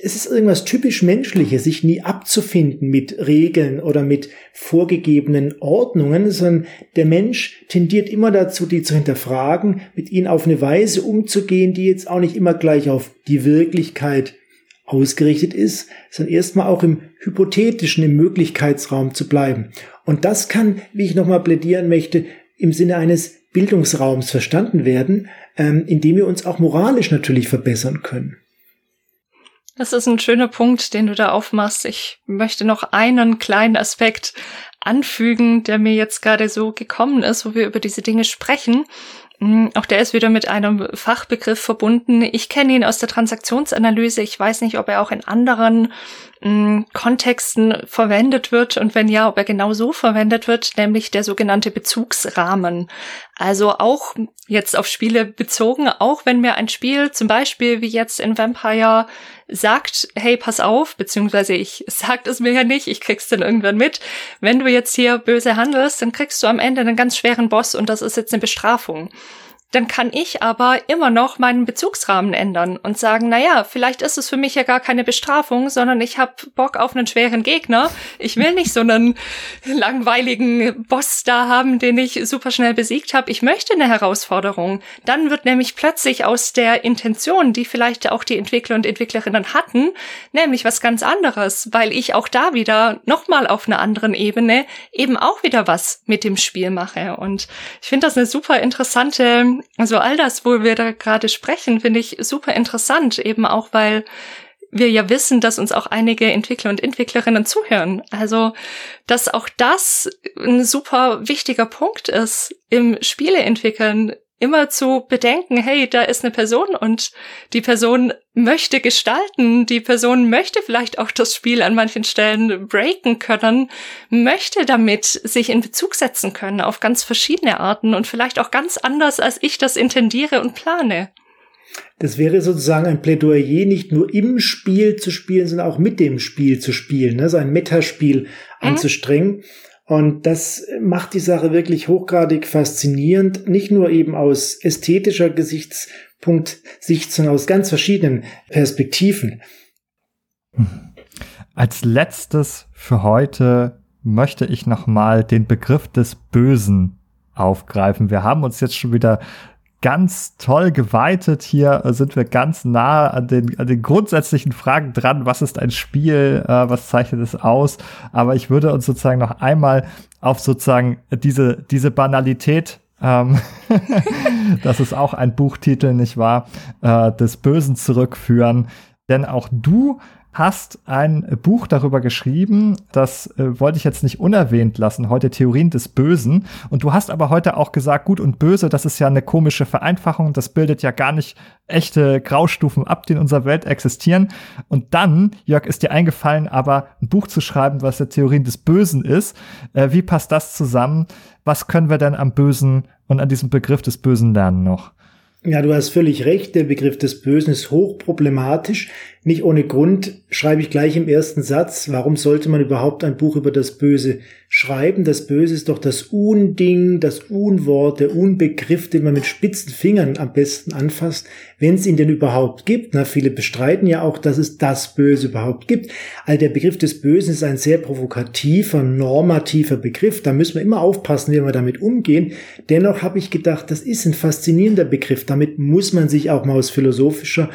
es ist irgendwas typisch Menschliches, sich nie abzufinden mit Regeln oder mit vorgegebenen Ordnungen, sondern der Mensch tendiert immer dazu, die zu hinterfragen, mit ihnen auf eine Weise umzugehen, die jetzt auch nicht immer gleich auf die Wirklichkeit ausgerichtet ist, sondern erstmal auch im hypothetischen, im Möglichkeitsraum zu bleiben. Und das kann, wie ich nochmal plädieren möchte, im Sinne eines Bildungsraums verstanden werden, ähm, indem wir uns auch moralisch natürlich verbessern können. Das ist ein schöner Punkt, den du da aufmachst. Ich möchte noch einen kleinen Aspekt anfügen, der mir jetzt gerade so gekommen ist, wo wir über diese Dinge sprechen. Hm, auch der ist wieder mit einem Fachbegriff verbunden. Ich kenne ihn aus der Transaktionsanalyse. Ich weiß nicht, ob er auch in anderen mh, Kontexten verwendet wird und wenn ja, ob er genau so verwendet wird, nämlich der sogenannte Bezugsrahmen. Also auch jetzt auf Spiele bezogen, auch wenn mir ein Spiel zum Beispiel wie jetzt in Vampire sagt, hey, pass auf, beziehungsweise ich sagt es mir ja nicht, ich krieg's dann irgendwann mit. Wenn du jetzt hier böse handelst, dann kriegst du am Ende einen ganz schweren Boss und das ist jetzt eine Bestrafung dann kann ich aber immer noch meinen Bezugsrahmen ändern und sagen, na ja, vielleicht ist es für mich ja gar keine Bestrafung, sondern ich habe Bock auf einen schweren Gegner. Ich will nicht so einen langweiligen Boss da haben, den ich super schnell besiegt habe. Ich möchte eine Herausforderung. Dann wird nämlich plötzlich aus der Intention, die vielleicht auch die Entwickler und Entwicklerinnen hatten, nämlich was ganz anderes, weil ich auch da wieder nochmal auf einer anderen Ebene eben auch wieder was mit dem Spiel mache. Und ich finde das eine super interessante also all das, wo wir da gerade sprechen, finde ich super interessant, eben auch weil wir ja wissen, dass uns auch einige Entwickler und Entwicklerinnen zuhören. Also, dass auch das ein super wichtiger Punkt ist im Spieleentwickeln, immer zu bedenken, hey, da ist eine Person und die Person möchte gestalten, die Person möchte vielleicht auch das Spiel an manchen Stellen breaken können, möchte damit sich in Bezug setzen können auf ganz verschiedene Arten und vielleicht auch ganz anders, als ich das intendiere und plane. Das wäre sozusagen ein Plädoyer, nicht nur im Spiel zu spielen, sondern auch mit dem Spiel zu spielen, ne? so ein Metaspiel mhm. anzustrengen. Und das macht die Sache wirklich hochgradig faszinierend, nicht nur eben aus ästhetischer Gesichtspunkt Sicht, sondern aus ganz verschiedenen Perspektiven. Als letztes für heute möchte ich nochmal den Begriff des Bösen aufgreifen. Wir haben uns jetzt schon wieder ganz toll geweitet. Hier sind wir ganz nah an den, an den grundsätzlichen Fragen dran. Was ist ein Spiel? Äh, was zeichnet es aus? Aber ich würde uns sozusagen noch einmal auf sozusagen diese, diese Banalität ähm, das ist auch ein Buchtitel, nicht wahr? Äh, des Bösen zurückführen. Denn auch du hast ein Buch darüber geschrieben, das äh, wollte ich jetzt nicht unerwähnt lassen, heute Theorien des Bösen. Und du hast aber heute auch gesagt, gut und böse, das ist ja eine komische Vereinfachung, das bildet ja gar nicht echte Graustufen ab, die in unserer Welt existieren. Und dann, Jörg, ist dir eingefallen, aber ein Buch zu schreiben, was der Theorien des Bösen ist. Äh, wie passt das zusammen? Was können wir denn am Bösen und an diesem Begriff des Bösen lernen noch? Ja, du hast völlig recht. Der Begriff des Bösen ist hochproblematisch. Nicht ohne Grund schreibe ich gleich im ersten Satz, warum sollte man überhaupt ein Buch über das Böse schreiben? Das Böse ist doch das Unding, das Unwort, der Unbegriff, den man mit spitzen Fingern am besten anfasst, wenn es ihn denn überhaupt gibt. Na, viele bestreiten ja auch, dass es das Böse überhaupt gibt. Also der Begriff des Bösen ist ein sehr provokativer, normativer Begriff. Da müssen wir immer aufpassen, wie wir damit umgehen. Dennoch habe ich gedacht, das ist ein faszinierender Begriff. Damit muss man sich auch mal aus philosophischer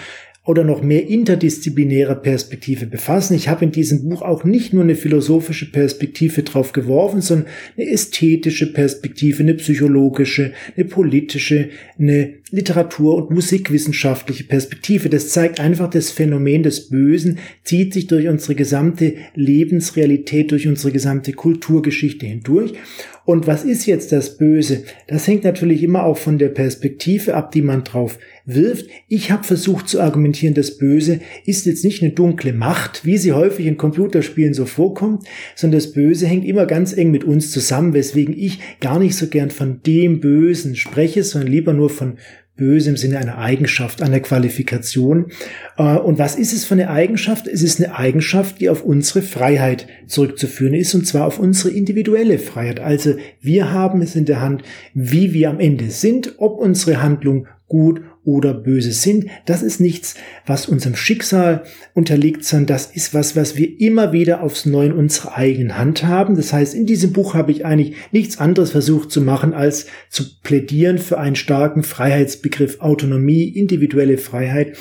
oder noch mehr interdisziplinärer Perspektive befassen. Ich habe in diesem Buch auch nicht nur eine philosophische Perspektive drauf geworfen, sondern eine ästhetische Perspektive, eine psychologische, eine politische, eine Literatur- und musikwissenschaftliche Perspektive. Das zeigt einfach, das Phänomen des Bösen zieht sich durch unsere gesamte Lebensrealität, durch unsere gesamte Kulturgeschichte hindurch. Und was ist jetzt das Böse? Das hängt natürlich immer auch von der Perspektive ab, die man drauf wirft. Ich habe versucht zu argumentieren, das Böse ist jetzt nicht eine dunkle Macht, wie sie häufig in Computerspielen so vorkommt, sondern das Böse hängt immer ganz eng mit uns zusammen, weswegen ich gar nicht so gern von dem Bösen spreche, sondern lieber nur von böse im Sinne einer Eigenschaft, einer Qualifikation. Äh, und was ist es für eine Eigenschaft? Es ist eine Eigenschaft, die auf unsere Freiheit zurückzuführen ist, und zwar auf unsere individuelle Freiheit. Also wir haben es in der Hand, wie wir am Ende sind, ob unsere Handlung gut oder böse sind. Das ist nichts, was unserem Schicksal unterliegt, sondern das ist was, was wir immer wieder aufs Neue in unserer eigenen Hand haben. Das heißt, in diesem Buch habe ich eigentlich nichts anderes versucht zu machen, als zu plädieren für einen starken Freiheitsbegriff Autonomie, individuelle Freiheit,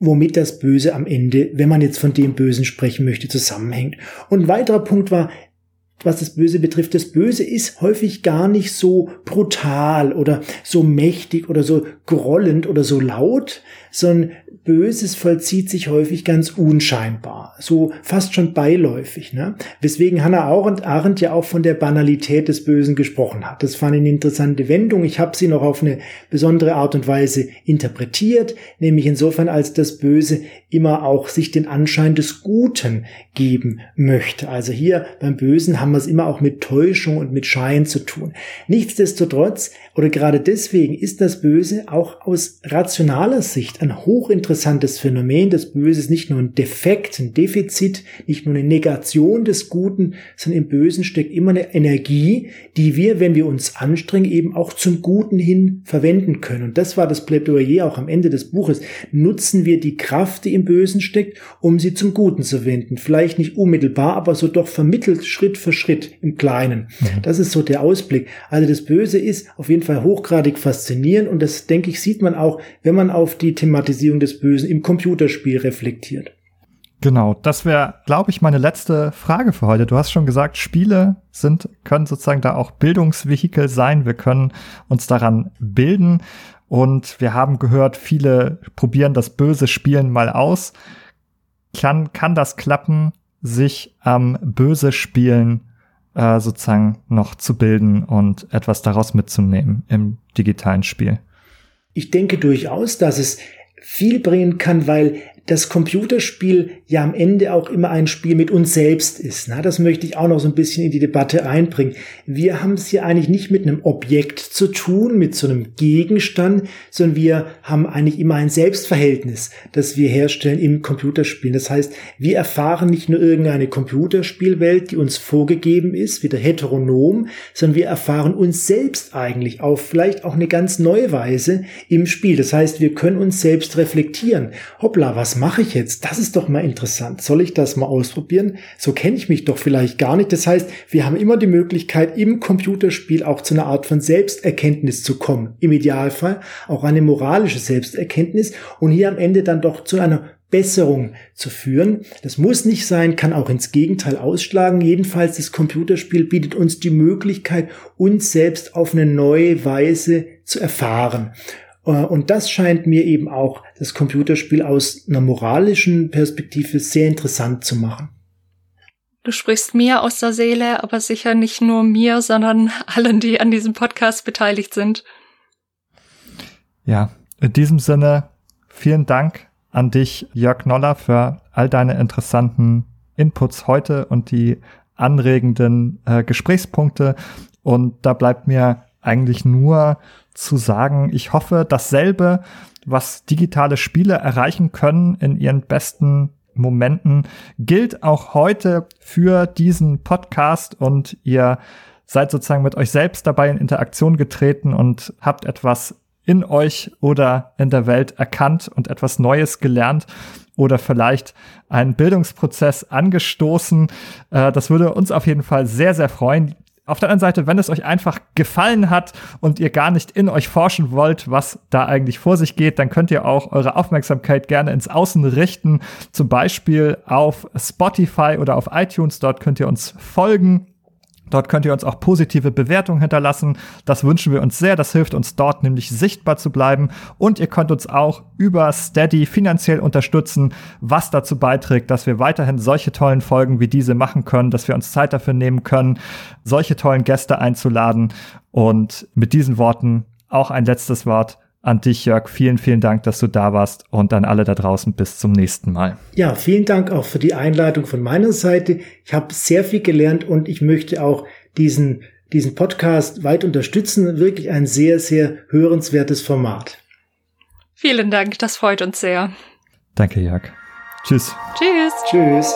womit das Böse am Ende, wenn man jetzt von dem Bösen sprechen möchte, zusammenhängt. Und ein weiterer Punkt war, was das Böse betrifft. Das Böse ist häufig gar nicht so brutal oder so mächtig oder so grollend oder so laut, sondern Böses vollzieht sich häufig ganz unscheinbar, so fast schon beiläufig. Ne? Weswegen Hannah Arendt, ja auch von der Banalität des Bösen gesprochen hat. Das fand ich eine interessante Wendung. Ich habe sie noch auf eine besondere Art und Weise interpretiert, nämlich insofern, als das Böse immer auch sich den Anschein des Guten geben möchte. Also hier beim Bösen haben wir es immer auch mit Täuschung und mit Schein zu tun. Nichtsdestotrotz oder gerade deswegen ist das Böse auch aus rationaler Sicht ein hochinteressantes Phänomen. Das Böse ist nicht nur ein Defekt, ein Defizit, nicht nur eine Negation des Guten, sondern im Bösen steckt immer eine Energie, die wir, wenn wir uns anstrengen, eben auch zum Guten hin verwenden können. Und das war das Plädoyer auch am Ende des Buches. Nutzen wir die Kraft, die im Bösen steckt, um sie zum Guten zu wenden. Vielleicht nicht unmittelbar, aber so doch vermittelt Schritt für Schritt im Kleinen. Mhm. Das ist so der Ausblick. Also das Böse ist auf jeden Fall hochgradig faszinierend und das, denke ich, sieht man auch, wenn man auf die Thematisierung des Bösen im Computerspiel reflektiert. Genau, das wäre, glaube ich, meine letzte Frage für heute. Du hast schon gesagt, Spiele sind, können sozusagen da auch Bildungsvehikel sein. Wir können uns daran bilden. Und wir haben gehört, viele probieren das böse Spielen mal aus. Kann, kann das klappen, sich am ähm, böse Spielen äh, sozusagen noch zu bilden und etwas daraus mitzunehmen im digitalen Spiel? Ich denke durchaus, dass es viel bringen kann, weil das Computerspiel ja am Ende auch immer ein Spiel mit uns selbst ist. Na, das möchte ich auch noch so ein bisschen in die Debatte einbringen. Wir haben es hier eigentlich nicht mit einem Objekt zu tun, mit so einem Gegenstand, sondern wir haben eigentlich immer ein Selbstverhältnis, das wir herstellen im Computerspiel. Das heißt, wir erfahren nicht nur irgendeine Computerspielwelt, die uns vorgegeben ist, wieder heteronom, sondern wir erfahren uns selbst eigentlich auf vielleicht auch eine ganz neue Weise im Spiel. Das heißt, wir können uns selbst reflektieren. Hoppla, was mache ich jetzt? Das ist doch mal interessant. Soll ich das mal ausprobieren? So kenne ich mich doch vielleicht gar nicht. Das heißt, wir haben immer die Möglichkeit, im Computerspiel auch zu einer Art von Selbsterkenntnis zu kommen. Im Idealfall auch eine moralische Selbsterkenntnis und hier am Ende dann doch zu einer Besserung zu führen. Das muss nicht sein, kann auch ins Gegenteil ausschlagen. Jedenfalls, das Computerspiel bietet uns die Möglichkeit, uns selbst auf eine neue Weise zu erfahren. Äh, und das scheint mir eben auch das Computerspiel aus einer moralischen Perspektive sehr interessant zu machen. Du sprichst mir aus der Seele, aber sicher nicht nur mir, sondern allen, die an diesem Podcast beteiligt sind. Ja, in diesem Sinne, vielen Dank an dich, Jörg Noller, für all deine interessanten Inputs heute und die anregenden äh, Gesprächspunkte. Und da bleibt mir eigentlich nur zu sagen, ich hoffe, dasselbe, was digitale Spiele erreichen können in ihren besten Momenten, gilt auch heute für diesen Podcast und ihr seid sozusagen mit euch selbst dabei in Interaktion getreten und habt etwas in euch oder in der Welt erkannt und etwas Neues gelernt oder vielleicht einen Bildungsprozess angestoßen. Äh, das würde uns auf jeden Fall sehr, sehr freuen. Auf der anderen Seite, wenn es euch einfach gefallen hat und ihr gar nicht in euch forschen wollt, was da eigentlich vor sich geht, dann könnt ihr auch eure Aufmerksamkeit gerne ins Außen richten. Zum Beispiel auf Spotify oder auf iTunes. Dort könnt ihr uns folgen Dort könnt ihr uns auch positive Bewertungen hinterlassen. Das wünschen wir uns sehr. Das hilft uns dort nämlich sichtbar zu bleiben. Und ihr könnt uns auch über Steady finanziell unterstützen, was dazu beiträgt, dass wir weiterhin solche tollen Folgen wie diese machen können, dass wir uns Zeit dafür nehmen können, solche tollen Gäste einzuladen. Und mit diesen Worten auch ein letztes Wort an dich, Jörg. Vielen, vielen Dank, dass du da warst und an alle da draußen bis zum nächsten Mal. Ja, vielen Dank auch für die Einladung von meiner Seite. Ich habe sehr viel gelernt und ich möchte auch diesen, diesen Podcast weit unterstützen. Wirklich ein sehr, sehr hörenswertes Format. Vielen Dank, das freut uns sehr. Danke, Jörg. Tschüss. Tschüss. Tschüss.